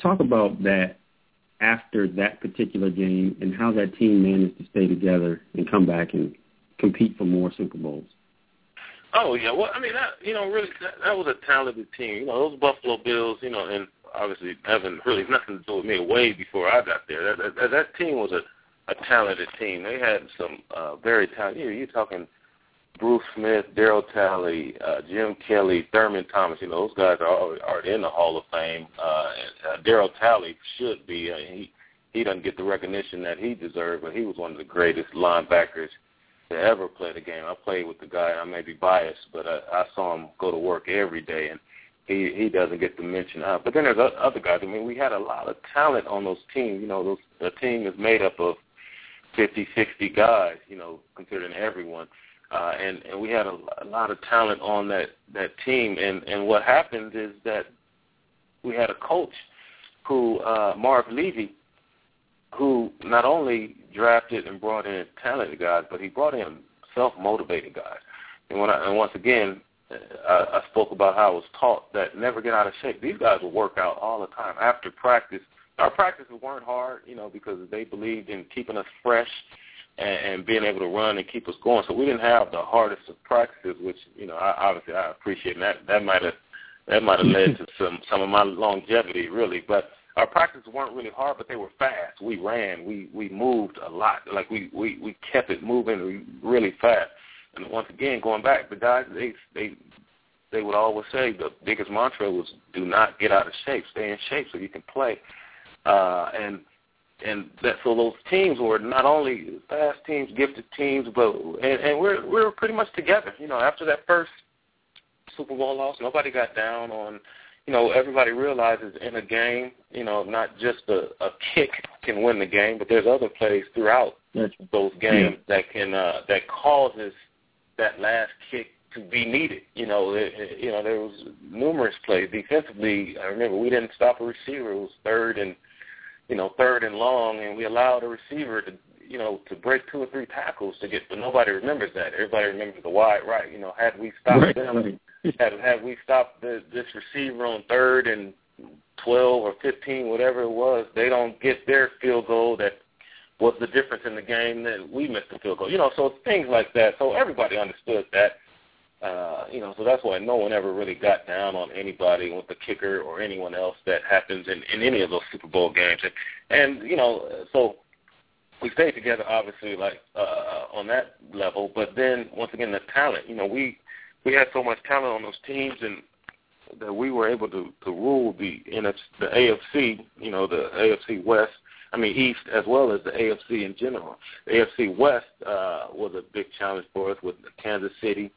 Speaker 2: Talk about that after that particular game and how that team managed to stay together and come back and compete for more Super Bowls.
Speaker 5: Oh yeah, well I mean that you know really that, that was a talented team. You know those Buffalo Bills, you know, and obviously having really nothing to do with me way before I got there. That that, that team was a a talented team. They had some uh, very talented. You know, you're talking Bruce Smith, Darryl Talley, uh, Jim Kelly, Thurman Thomas. You know, those guys are already in the Hall of Fame. Uh, uh, Darryl Talley should be. Uh, he he doesn't get the recognition that he deserved, but he was one of the greatest linebackers to ever play the game. I played with the guy. I may be biased, but I, I saw him go to work every day, and he he doesn't get to mention. Uh, but then there's other guys. I mean, we had a lot of talent on those teams. You know, those the team is made up of 50, 60 guys. You know, considering everyone. Uh, and, and we had a, a lot of talent on that that team. And and what happened is that we had a coach who uh, Marv Levy, who not only drafted and brought in talented guys, but he brought in self-motivated guys. And when I, and once again, uh, I, I spoke about how I was taught that never get out of shape. These guys will work out all the time after practice. Our practices weren't hard, you know, because they believed in keeping us fresh and, and being able to run and keep us going. So we didn't have the hardest of practices, which you know, I, obviously I appreciate. And that that might have that might have led to some some of my longevity, really. But our practices weren't really hard, but they were fast. We ran, we we moved a lot. Like we we we kept it moving really fast. And once again, going back, the guys they they they would always say the biggest mantra was do not get out of shape, stay in shape so you can play. Uh, and and that so those teams were not only fast teams, gifted teams, but and, and we're we're pretty much together. You know, after that first Super Bowl loss, nobody got down on you know, everybody realizes in a game, you know, not just a, a kick can win the game, but there's other plays throughout those games yeah. that can uh, that causes that last kick to be needed. You know, it, it, you know, there was numerous plays defensively. I remember we didn't stop a receiver. It was third and you know third and long, and we allowed a receiver to you know to break two or three tackles to get. But nobody remembers that. Everybody remembers the wide right. You know, had we stopped right. them had had we stopped the, this receiver on third and twelve or fifteen, whatever it was, they don't get their field goal that was the difference in the game. Then we missed the field goal. You know, so things like that. So everybody understood that. Uh, you know, so that's why no one ever really got down on anybody with the kicker or anyone else that happens in, in any of those Super Bowl games. And, and you know, so we stayed together obviously like uh on that level, but then once again the talent, you know, we we had so much talent on those teams and that we were able to to rule the NFC, the AFC, you know, the AFC West, I mean East as well as the AFC in general. The AFC West uh was a big challenge for us with Kansas City.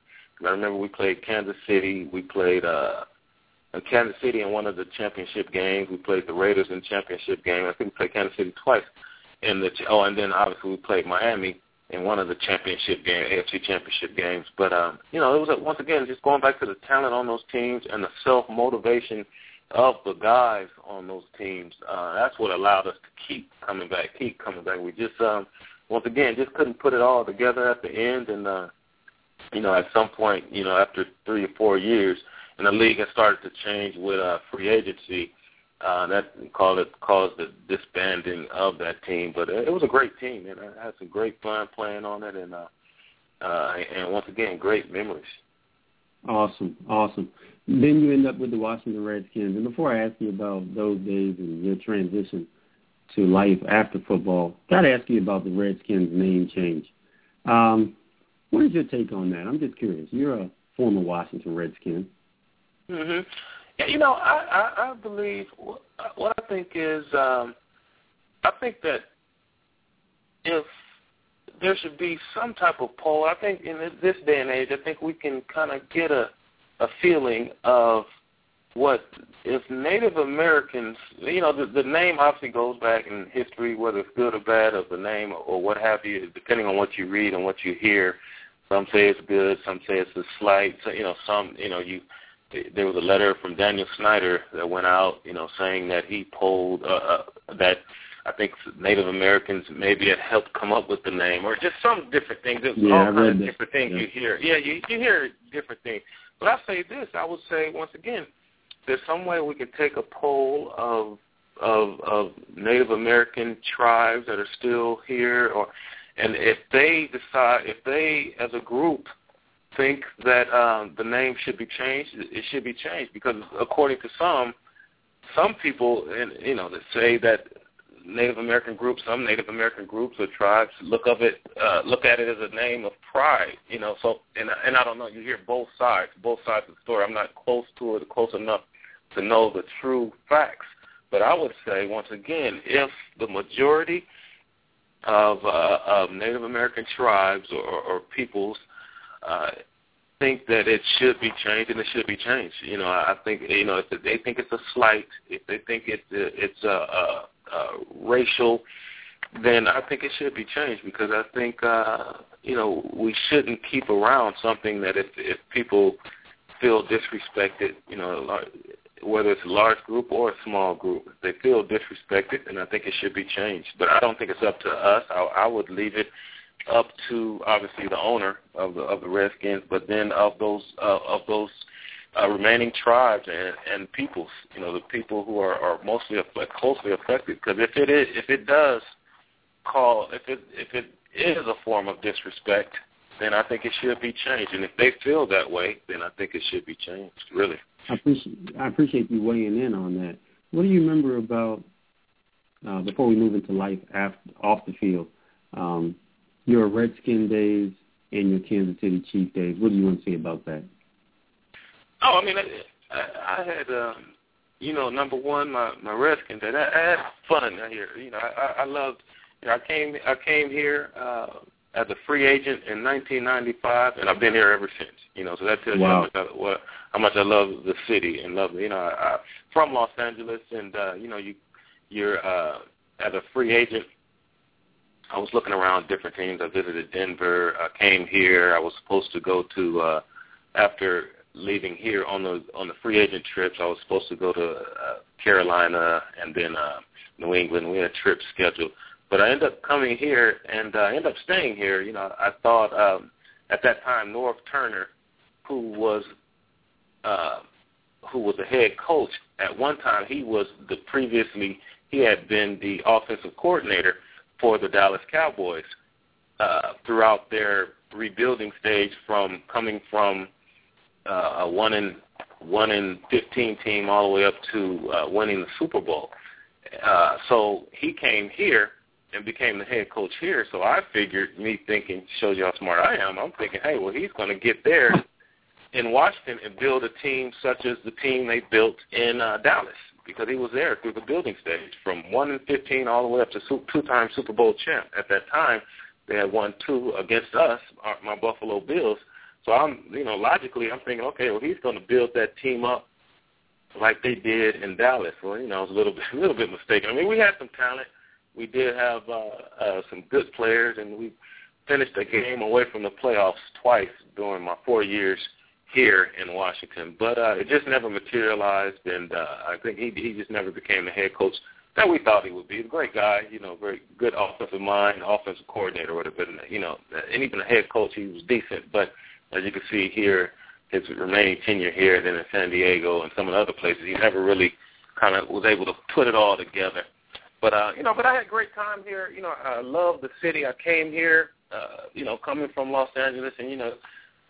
Speaker 5: I remember we played Kansas City, we played uh Kansas City in one of the championship games. We played the Raiders in championship game. I think we played Kansas City twice in the oh, and then obviously we played Miami in one of the championship game, AFC championship games. But um, you know, it was once again just going back to the talent on those teams and the self motivation of the guys on those teams. Uh, that's what allowed us to keep coming back, keep coming back. We just um, once again just couldn't put it all together at the end, and uh, you know, at some point, you know, after three or four years, and the league has started to change with uh, free agency uh, that called it caused the disbanding of that team. But it, it was a great team, and I had some great fun playing on it, and uh, uh, and once again, great memories.
Speaker 2: Awesome, awesome. Then you end up with the Washington Redskins, and before I ask you about those days and your transition to life after football, got to ask you about the Redskins name change. Um, what is your take on that? I'm just curious. You're a former Washington Redskin.
Speaker 5: Mhm. You know, I, I, I believe what I think is, um, I think that if there should be some type of poll, I think in this day and age, I think we can kind of get a a feeling of what if Native Americans, you know, the, the name obviously goes back in history, whether it's good or bad of the name or what have you, depending on what you read and what you hear. Some say it's good, some say it's a slight. So, you know, some, you know, you there was a letter from Daniel Snyder that went out, you know, saying that he polled uh, uh, that I think Native Americans maybe had helped come up with the name, or just some different things. There's
Speaker 2: yeah,
Speaker 5: all kinds of different things
Speaker 2: yeah.
Speaker 5: you hear. Yeah, you, you hear different things. But I say this, I would say once again, there's some way we could take a poll of of of Native American tribes that are still here, or and if they decide, if they as a group think that um, the name should be changed, it should be changed because according to some, some people, you know, that say that Native American groups, some Native American groups or tribes look of it, uh, look at it as a name of pride. You know, so and and I don't know. You hear both sides, both sides of the story. I'm not close to it, close enough to know the true facts. But I would say once again, if the majority of uh, of Native American tribes or, or peoples uh, think that it should be changed, and it should be changed. You know, I think you know if they think it's a slight, if they think it, it's a, a, a racial, then I think it should be changed because I think uh, you know we shouldn't keep around something that if if people feel disrespected, you know, whether it's a large group or a small group, if they feel disrespected, then I think it should be changed. But I don't think it's up to us. I, I would leave it up to obviously the owner of the of the Redskins, but then of those uh, of those uh, remaining tribes and and peoples, you know, the people who are are mostly affect, closely affected. Because if it is, if it does call, if it if it is a form of disrespect, then I think it should be changed. And if they feel that way, then I think it should be changed. Really.
Speaker 2: I appreciate I appreciate you weighing in on that. What do you remember about uh, before we move into life after, off the field? Um, your Redskin days and your Kansas City Chief days. What do you want to say about that?
Speaker 5: Oh, I mean, I, I, I had, um, you know, number one, my my Redskin days. I, I had fun out here. You know, I, I loved. You know, I came I came here uh, as a free agent in 1995, and I've been here ever since. You know, so that tells
Speaker 2: wow.
Speaker 5: you how much, I, what, how much I love the city and love. You know, I, I, from Los Angeles, and uh, you know, you you're uh, as a free agent I was looking around different teams. I visited Denver. I came here. I was supposed to go to uh, after leaving here on the on the free agent trips. I was supposed to go to uh, Carolina and then uh, New England. We had trips scheduled, but I ended up coming here and uh, I ended up staying here. You know, I thought um, at that time Norv Turner, who was uh, who was the head coach at one time, he was the previously he had been the offensive coordinator for the Dallas Cowboys uh, throughout their rebuilding stage from coming from uh, a one in one in fifteen team all the way up to uh, winning the Super Bowl. Uh, so he came here and became the head coach here. So I figured, me thinking, shows you how smart I am. I'm thinking, hey, well, he's going to get there in Washington and build a team such as the team they built in uh, Dallas because he was there through the building stage from one and fifteen all the way up to two-time Super Bowl champ. At that time, they had won two against us, my Buffalo Bills. So I'm, you know, logically, I'm thinking, okay, well, he's going to build that team up like they did in Dallas. Well, you know, I was a little bit, a little bit mistaken. I mean, we had some talent. We did have uh, uh, some good players, and we finished a game away from the playoffs twice during my four years here in Washington. But uh, it just never materialized, and uh, I think he he just never became the head coach that we thought he would be. He's a great guy, you know, very good offensive mind, offensive coordinator, whatever. But you know, and even a head coach, he was decent. But as you can see here, his remaining tenure here, then in San Diego and some of the other places, he never really kind of was able to put it all together. But uh, you know, but I had a great time here. You know, I love the city. I came here, uh, you know, coming from Los Angeles, and you know,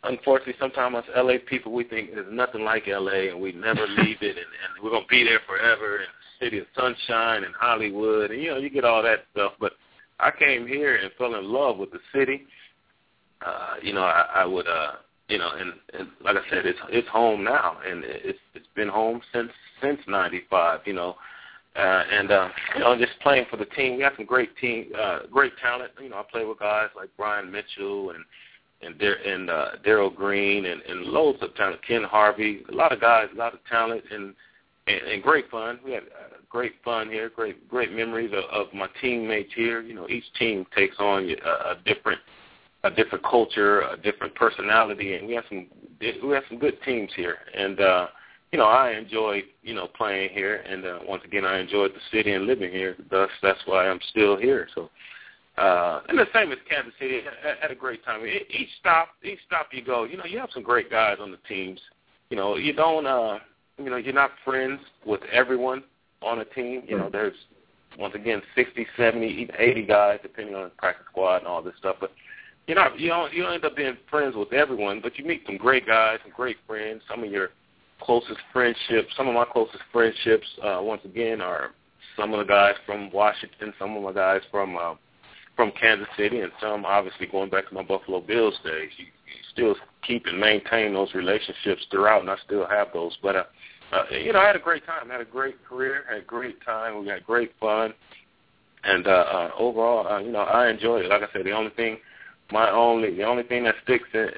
Speaker 5: unfortunately, sometimes us LA people we think there's nothing like LA, and we never leave it, and, and we're gonna be there forever, and the city of sunshine and Hollywood, and you know you get all that stuff. But I came here and fell in love with the city. Uh, you know, I, I would, uh, you know, and, and like I said, it's it's home now, and it's it's been home since since '95. You know. Uh, and uh, you know, just playing for the team, we have some great team, uh, great talent. You know, I play with guys like Brian Mitchell and and Dar- and uh, Darrell Green and, and loads of talent. Ken Harvey, a lot of guys, a lot of talent, and and, and great fun. We had uh, great fun here, great great memories of, of my teammates here. You know, each team takes on a, a different a different culture, a different personality, and we have some we have some good teams here. And uh, you know, I enjoyed you know playing here, and uh, once again, I enjoyed the city and living here. Thus, that's why I'm still here. So uh, and the same as Kansas City, had, had a great time. Each stop, each stop you go, you know, you have some great guys on the teams. You know, you don't, uh, you know, you're not friends with everyone on a team. You know, there's once again 60, 70, even 80 guys, depending on the practice squad and all this stuff. But you're not, you don't, you don't end up being friends with everyone. But you meet some great guys, some great friends. Some of your closest friendships, some of my closest friendships, uh, once again, are some of the guys from Washington, some of my guys from. Uh, from Kansas City, and some obviously going back to my Buffalo Bills days. You, you still keep and maintain those relationships throughout, and I still have those. But uh, uh, you know, I had a great time. I had a great career. Had a great time. We had great fun. and uh, uh, overall, uh, you know, I enjoyed it. Like I said, the only thing, my only, the only thing that sticks, in, in,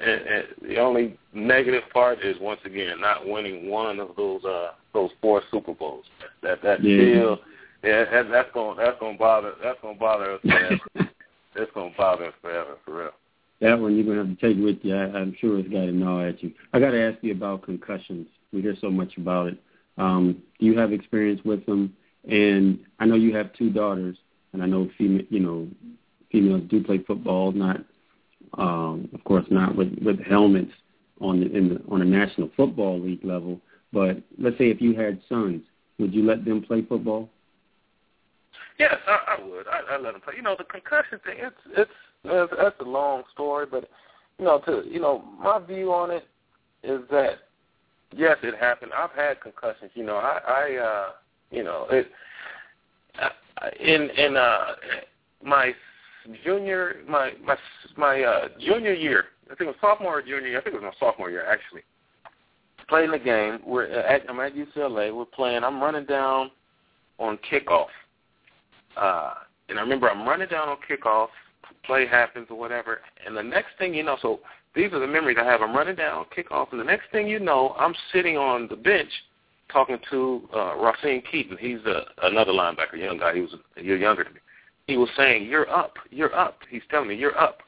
Speaker 5: in, the only negative part is once again not winning one of those uh those four Super Bowls. That that
Speaker 2: Yeah.
Speaker 5: still, yeah, that, that's gonna that's gonna bother that's gonna bother us it's gonna bother us forever, for real.
Speaker 2: That one you're gonna have to take with you. I, I'm sure it's got to gnaw at you. I got to ask you about concussions. We hear so much about it. Um, do you have experience with them? And I know you have two daughters, and I know female, you know, females do play football. Not, um, of course, not with with helmets on the, in the on a national football league level. But let's say if you had sons, would you let them play football?
Speaker 5: Yes, I, I would. I, I let them play. You know, the concussion thing. It's it's that's, a long story, but you know, to you know, my view on it is that yes, it happened. I've had concussions. You know, I, I uh, you know, it in in uh my junior my my my uh junior year. I think it was sophomore or junior year. I think it was my sophomore year actually. Playing the game. We're at I'm at UCLA. We're playing. I'm running down on kickoff. Uh, and I remember I'm running down on kickoff, play happens or whatever, and the next thing you know, so these are the memories I have. I'm running down kickoff, and the next thing you know, I'm sitting on the bench talking to uh, Racine Keaton. He's a, another linebacker, young guy. He was a year younger than me. He was saying, "You're up, you're up." He's telling me, "You're up,"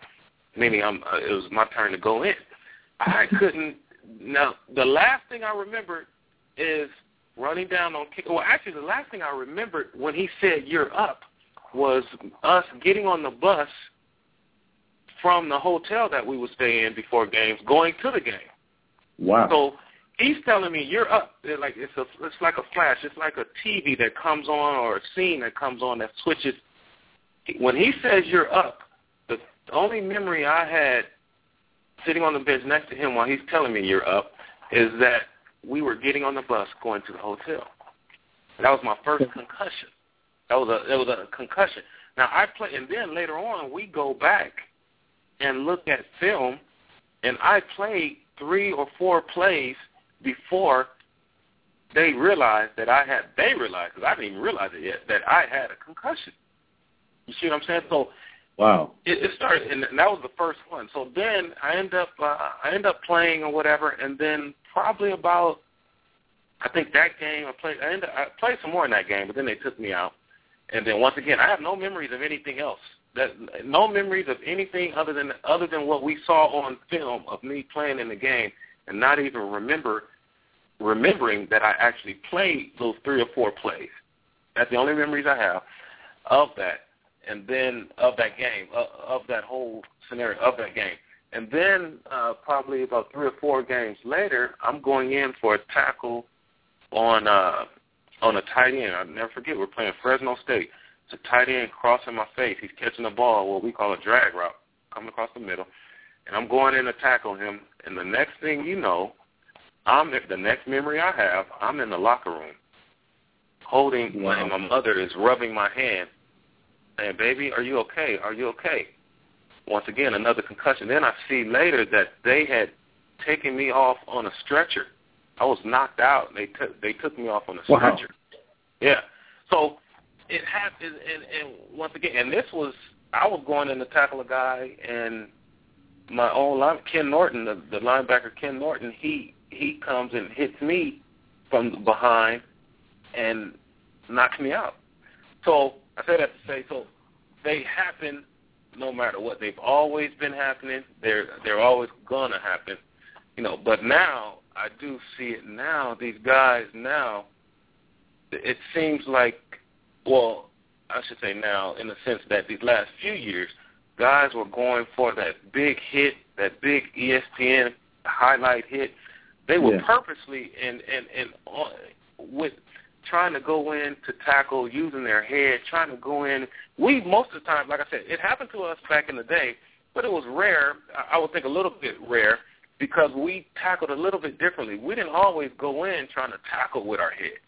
Speaker 5: meaning I'm. Uh, it was my turn to go in. I couldn't. Now, the last thing I remember is running down on kick. Well, actually, the last thing I remembered when he said "You're up" was us getting on the bus from the hotel that we would stay in before games, going to the game.
Speaker 2: Wow.
Speaker 5: So he's telling me you're up. They're like it's a it's like a flash. It's like a TV that comes on or a scene that comes on that switches. When he says you're up, the only memory I had sitting on the bench next to him while he's telling me you're up is that we were getting on the bus going to the hotel. That was my first concussion. That was a that was a concussion. Now I play, and then later on we go back and look at film, and I played three or four plays before they realized that I had. They realized because I didn't even realize it yet that I had a concussion. You see what I'm saying? So
Speaker 2: Wow.
Speaker 5: it, it started, and that was the first one. So then I end up, uh, I end up playing or whatever, and then probably about, I think that game I played, I, ended, I played some more in that game, but then they took me out, and then once again, I have no memories of anything else. That no memories of anything other than other than what we saw on film of me playing in the game, and not even remember remembering that I actually played those three or four plays. That's the only memories I have of that and then of that game, of, of that whole scenario of that game. And then uh, probably about three or four games later, I'm going in for a tackle on uh, on a tight end. I'll never forget. We're playing Fresno State. It's a tight end crossing my face. He's catching the ball, what we call a drag route, coming across the middle, and I'm going in to tackle him. And the next thing you know, I'm the next memory I have. I'm in the locker room, holding,
Speaker 2: Wow.
Speaker 5: and my mother is rubbing my hand saying, "Baby, are you okay? Are you okay?" Once again, another concussion. Then I see later that they had taken me off on a stretcher. I was knocked out. They took they took me off on a
Speaker 2: Wow.
Speaker 5: stretcher. Yeah. So it happened, and, and once again, and this was I was going in to tackle a guy, and my own line, Ken Norton, the, the linebacker Ken Norton, he he comes and hits me from behind and knocks me out. So I say that to say, so they happen no matter what. They've always been happening. They're they're always gonna happen, you know. But now I do see it now. These guys now, it seems like, well, I should say now in the sense that these last few years, guys were going for that big hit, that big ESPN highlight hit. They were
Speaker 2: Yeah.
Speaker 5: purposely and and and on, with trying to go in to tackle using their head, trying to go in. We most of the time, like I said, it happened to us back in the day, but it was rare. I would think a little bit rare because we tackled a little bit differently. We didn't always go in trying to tackle with our heads.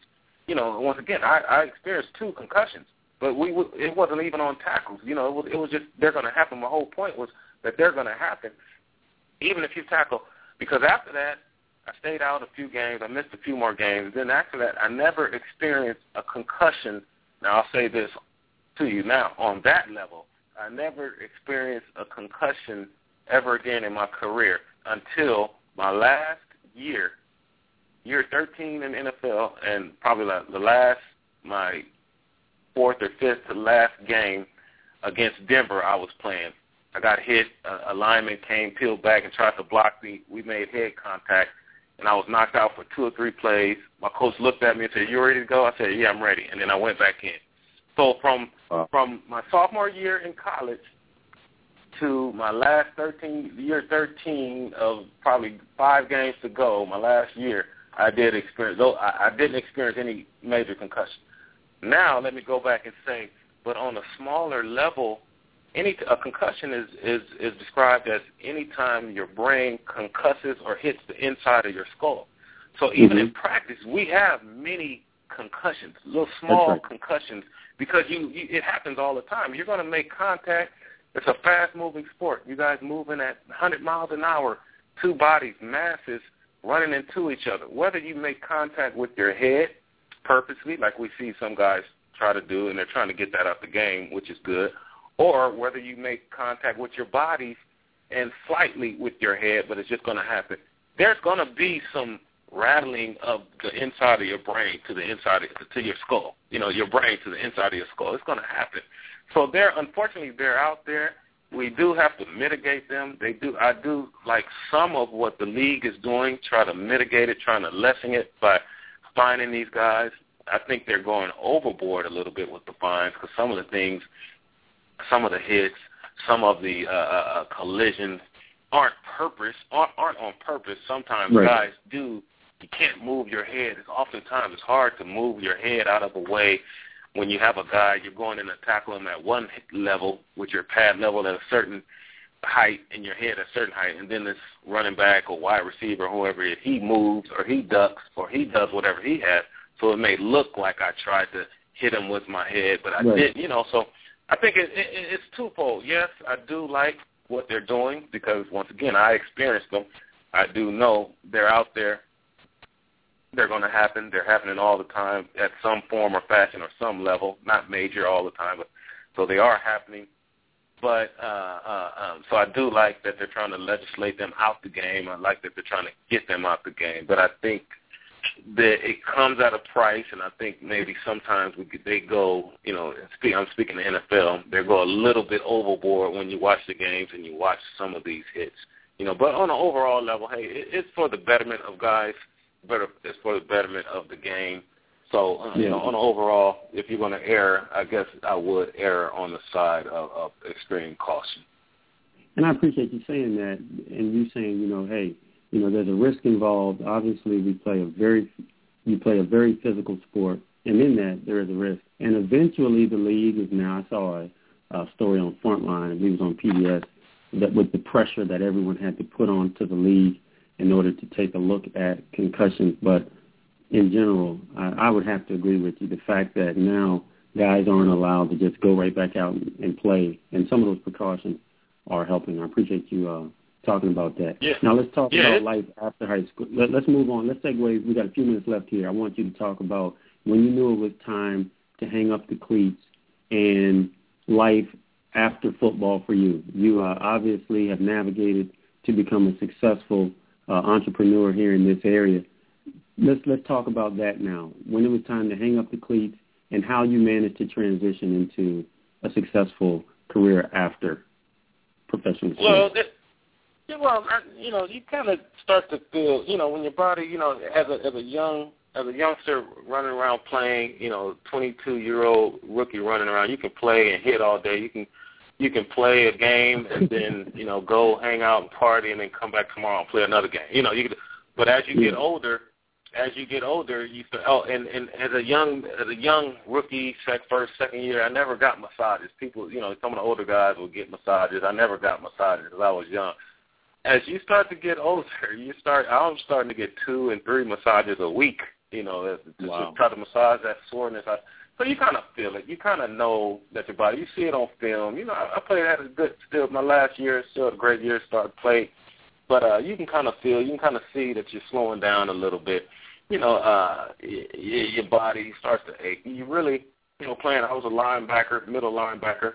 Speaker 5: You know, once again, I, I experienced two concussions, but we it wasn't even on tackles. You know, it was, it was just they're going to happen. My whole point was that they're going to happen, even if you tackle. Because after that, I stayed out a few games. I missed a few more games. Then after that, I never experienced a concussion. Now I'll say this to you. Now, on that level, I never experienced a concussion ever again in my career until my last year, year 13 in NFL, and probably the last, my fourth or fifth to last game against Denver I was playing. I got hit. A lineman came, peeled back, and tried to block me. We made head contact, and I was knocked out for two or three plays. My coach looked at me and said, "You ready to go?" I said, "Yeah, I'm ready." And then I went back in. So from wow. from my sophomore year in college to my last 13 year 13 of probably five games to go, my last year, I did experience. Though I, I didn't experience any major concussion. Now let me go back and say, but on a smaller level, any a concussion is is is described as any time your brain concusses or hits the inside of your skull. So even mm-hmm. in practice, we have many concussions, little small right. concussions, because you, you it happens all the time. You're going to make contact. It's a fast-moving sport. You guys moving at 100 miles an hour, two bodies, masses running into each other. Whether you make contact with your head purposely, like we see some guys try to do, and they're trying to get that out the game, which is good, or whether you make contact with your body and slightly with your head, but it's just going to happen. There's going to be some rattling of the inside of your brain to the inside of, to your skull. You know, your brain to the inside of your skull. It's going to happen. So they're unfortunately they're out there. We do have to mitigate them. They do. I do like some of what the league is doing, try to mitigate it, trying to lessen it by finding these guys. I think they're going overboard a little bit with the fines because some of the things, some of the hits, some of the uh, uh, uh collisions aren't purpose aren't, aren't on purpose. Sometimes right. guys do. You can't move your head. It's oftentimes it's hard to move your head out of the way when you have a guy. You're going in to tackle him at one level with your pad level at a certain height and your head at a certain height, and then this running back or wide receiver, whoever it is, he moves or he ducks or he does whatever he has so it may look like I tried to hit him with my head, but I right. didn't. You know, so I think it, it, it's twofold. Yes, I do like what they're doing because once again, I experienced them. I do know they're out there. They're going to happen. They're happening all the time at some form or fashion or some level. Not major all the time, but so they are happening. But uh, uh, um, so I do like that they're trying to legislate them out the game. I like that they're trying to get them out the game. But I think that it comes at a price, and I think maybe sometimes we could, they go, you know, speak, I'm speaking to NFL, they go a little bit overboard when you watch the games and you watch some of these hits, you know. But on an overall level, hey, it, it's for the betterment of guys, better, it's for the betterment of the game. So, uh, yeah. you know, on an overall, if you're going to err, I guess I would err on the side of, of extreme caution.
Speaker 2: And I appreciate you saying that, and you saying, you know, hey, you know, there's a risk involved. Obviously, we play a very, you play a very physical sport, and in that there is a risk. And eventually, the league is now. I saw a, a story on Frontline. I believe it was on PBS that with the pressure that everyone had to put on to the league in order to take a look at concussions. But in general, I, I would have to agree with you. The fact that now guys aren't allowed to just go right back out and, and play, and some of those precautions are helping. I appreciate you uh, talking about that.
Speaker 5: Yeah.
Speaker 2: Now let's talk
Speaker 5: yeah.
Speaker 2: about life after high school. Let, let's move on. Let's segue. We got a few minutes left here. I want you to talk about when you knew it was time to hang up the cleats and life after football for you. You uh, obviously have navigated to become a successful uh, entrepreneur here in this area. Let's let's talk about that now. When it was time to hang up the cleats and how you managed to transition into a successful career after professional sports.
Speaker 5: Well, yeah, well, I, you know, you kind of start to feel, you know, when your body, you know, as a as a young as a youngster running around playing, you know, 22 year old rookie running around, you can play and hit all day. You can you can play a game and then you know go hang out and party and then come back tomorrow and play another game. You know, you. Could, but as you get older, as you get older, you feel, oh, and and as a young as a young rookie, sec, first second year, I never got massages. People, you know, some of the older guys will get massages. I never got massages because I was young as you start to get older, you start. I'm starting to get two and three massages a week. You know, just wow. to try to massage that soreness. I, so you kind of feel it. You kind of know that your body. You see it on film. You know, I, I played at a good. Still, my last year, still a great year. Start to play, but uh, you can kind of feel. You can kind of see that you're slowing down a little bit. You know, uh, y- y- your body starts to ache. You really you know, playing. I was a linebacker, middle linebacker,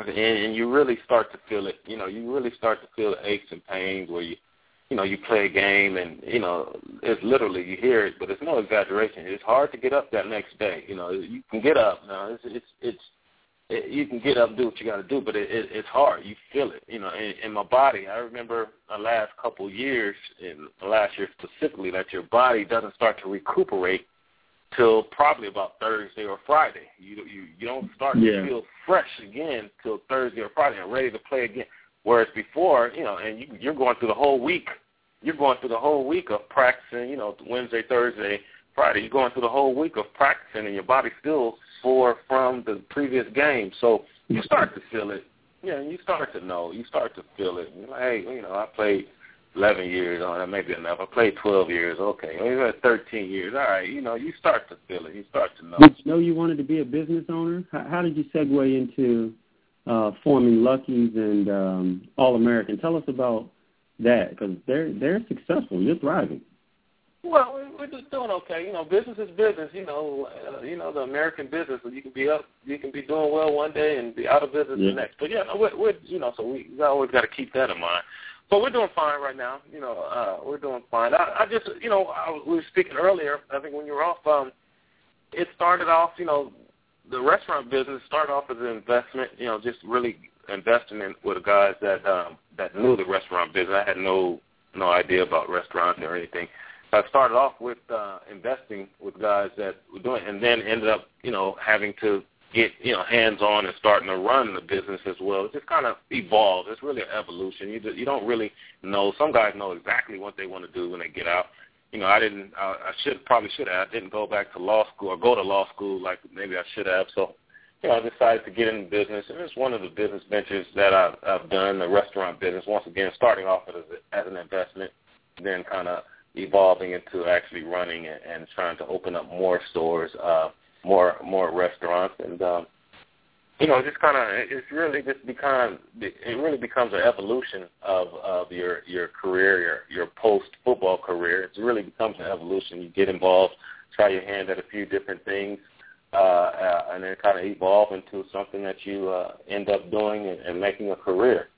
Speaker 5: and, and you really start to feel it. You know, you really start to feel the aches and pains where you, you know, you play a game and you know, it's literally you hear it, but it's no exaggeration. It's hard to get up that next day. You know, you can get up now. It's it's it's it, you can get up do what you got to do, but it, it, it's hard. You feel it, you know, in, in my body. I remember the last couple years, in the last year specifically, that your body doesn't start to recuperate till probably about Thursday or Friday. You you you don't start
Speaker 2: yeah.
Speaker 5: to feel fresh again till Thursday or Friday and ready to play again. Whereas before, you know, and you, you're going through the whole week. You're going through the whole week of practicing. You know, Wednesday, Thursday, Friday. You're going through the whole week of practicing, and your body still sore from the previous game. So you start to feel it. Yeah, you start to know. You start to feel it. You're like, hey, you know, I played 11 years on it, maybe enough. I played 12 years. Okay, maybe had 13 years. All right, you know, you start to feel it. You start to know.
Speaker 2: Did you know you wanted to be a business owner? How, how did you segue into uh, forming Lucky's and um, All American? Tell us about that because they're they're successful. You're thriving.
Speaker 5: Well, we're just doing okay. You know, business is business. You know, uh, you know the American business. You can be up, you can be doing well one day and be out of business
Speaker 2: yeah.
Speaker 5: the next. But yeah, we're, we're you know, so we, we always got to keep that in mind. But we're doing fine right now. You know, uh, we're doing fine. I, I just, you know, I, we were speaking earlier. I think when you were off, um, it started off. You know, the restaurant business started off as an investment. You know, just really investing in with guys that um, that knew the restaurant business. I had no no idea about restaurants or anything. I started off with uh, investing with guys that were doing, and then ended up, you know, having to get you know hands on and starting to run the business as well. It just kind of evolves. It's really an evolution. You you don't really know. Some guys know exactly what they want to do when they get out. You know, I didn't. I, I should probably should have. I didn't go back to law school or go to law school like maybe I should have. So, you know, I decided to get in the business, and it's one of the business ventures that I've, I've done. The restaurant business. Once again, starting off as, as an investment, then kind of evolving into actually running and, and trying to open up more stores. Uh, more more restaurants, and um, you know, just kind of it's really just become it really becomes an evolution of of your your career, your your post football career. It really becomes an evolution. You get involved, try your hand at a few different things. Uh, uh, and then kind of evolve into something that you uh, end up doing and, and making a career.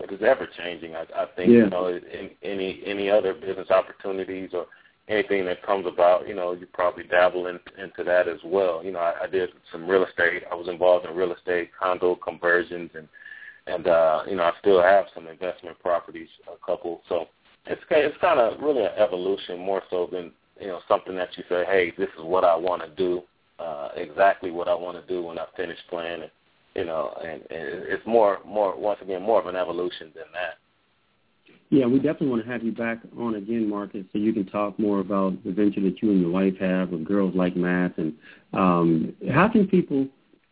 Speaker 5: It is ever changing. I, I think
Speaker 2: yeah.
Speaker 5: you know in, any any other business opportunities or anything that comes about, you know, you probably dabble in, into that as well. You know, I, I did some real estate. I was involved in real estate, condo conversions, and and uh, you know, I still have some investment properties, a couple. So it's it's kind of really an evolution more so than you know something that you say, hey, this is what I want to do, uh, exactly what I want to do when I finish playing. And, you know, and, and it's more more once again more of an evolution than that.
Speaker 2: Yeah, we definitely want to have you back on again, Marvcus, so you can talk more about the venture that you and your wife have with Girls Like Math. And um, how can people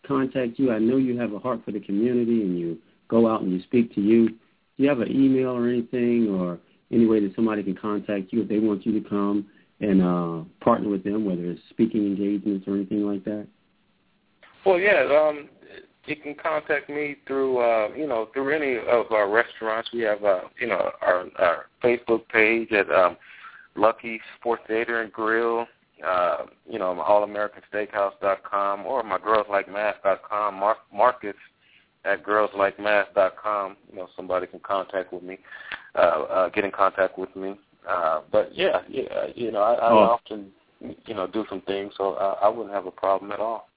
Speaker 2: contact you? I know you have a heart for the community and you go out and you speak to you. Do you have an email or anything or any way that somebody can contact you if they want you to come and uh, partner with them, whether it's speaking engagements or anything like that?
Speaker 5: Well, yeah, um, you can contact me through uh, you know through any of our restaurants. We have uh, you know our, our Facebook page at um, Lucky Sports Theater and Grill. Uh, you know, allamericansteakhouse.com or my girlslikemath.com. Mark, Marvcus at girlslikemath.com. You know, somebody can contact with me, uh, uh, get in contact with me. Uh, but yeah, yeah, you know, I, I
Speaker 2: Oh.
Speaker 5: often you know do some things, so I, I wouldn't have a problem at all.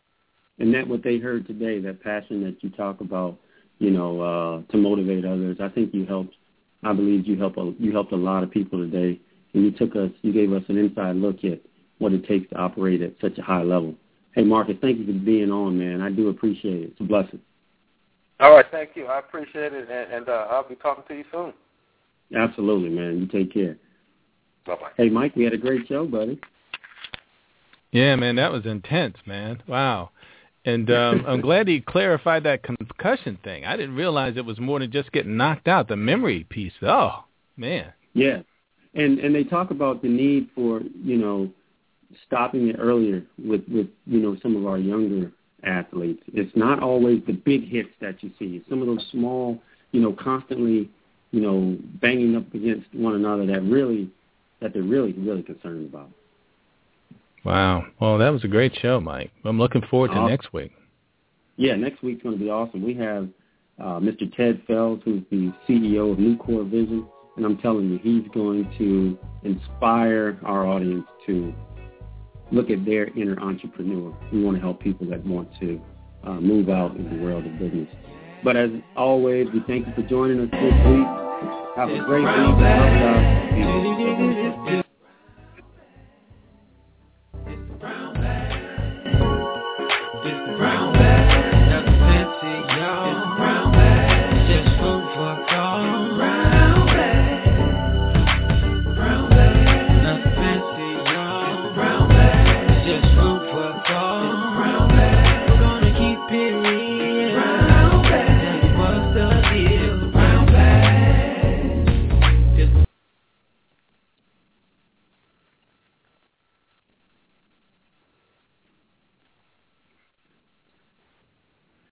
Speaker 2: And that what they heard today, that passion that you talk about, you know, uh, to motivate others. I think you helped. I believe you helped. A, you helped a lot of people today, and you took us. You gave us an inside look at what it takes to operate at such a high level. Hey, Marvcus, thank you for being on, man. I do appreciate it. It's a blessing.
Speaker 5: All right, thank you. I appreciate it, and, and uh, I'll be talking to you soon.
Speaker 2: Absolutely, man. You take care.
Speaker 5: Bye bye.
Speaker 2: Hey, Mike, we had a great show, buddy.
Speaker 3: Yeah, man, that was intense, man. Wow. And um, I'm glad he clarified that concussion thing. I didn't realize it was more than just getting knocked out. The memory piece. Oh, man.
Speaker 2: Yeah, and and they talk about the need for you know stopping it earlier with with you know some of our younger athletes. It's not always the big hits that you see. It's some of those small, you know, constantly, you know, banging up against one another that really that they're really really concerned about.
Speaker 3: Wow. Well, that was a great show, Mike. I'm looking forward to
Speaker 2: Awesome.
Speaker 3: next week.
Speaker 2: Yeah, next week's going to be awesome. We have uh, Mr. Ted Fells, who's the CEO of Newcore Vision, and I'm telling you, he's going to inspire our audience to look at their inner entrepreneur. We want to help people that want to uh, move out in the world of business. But as always, we thank you for joining us this week. Have a great week. Love God.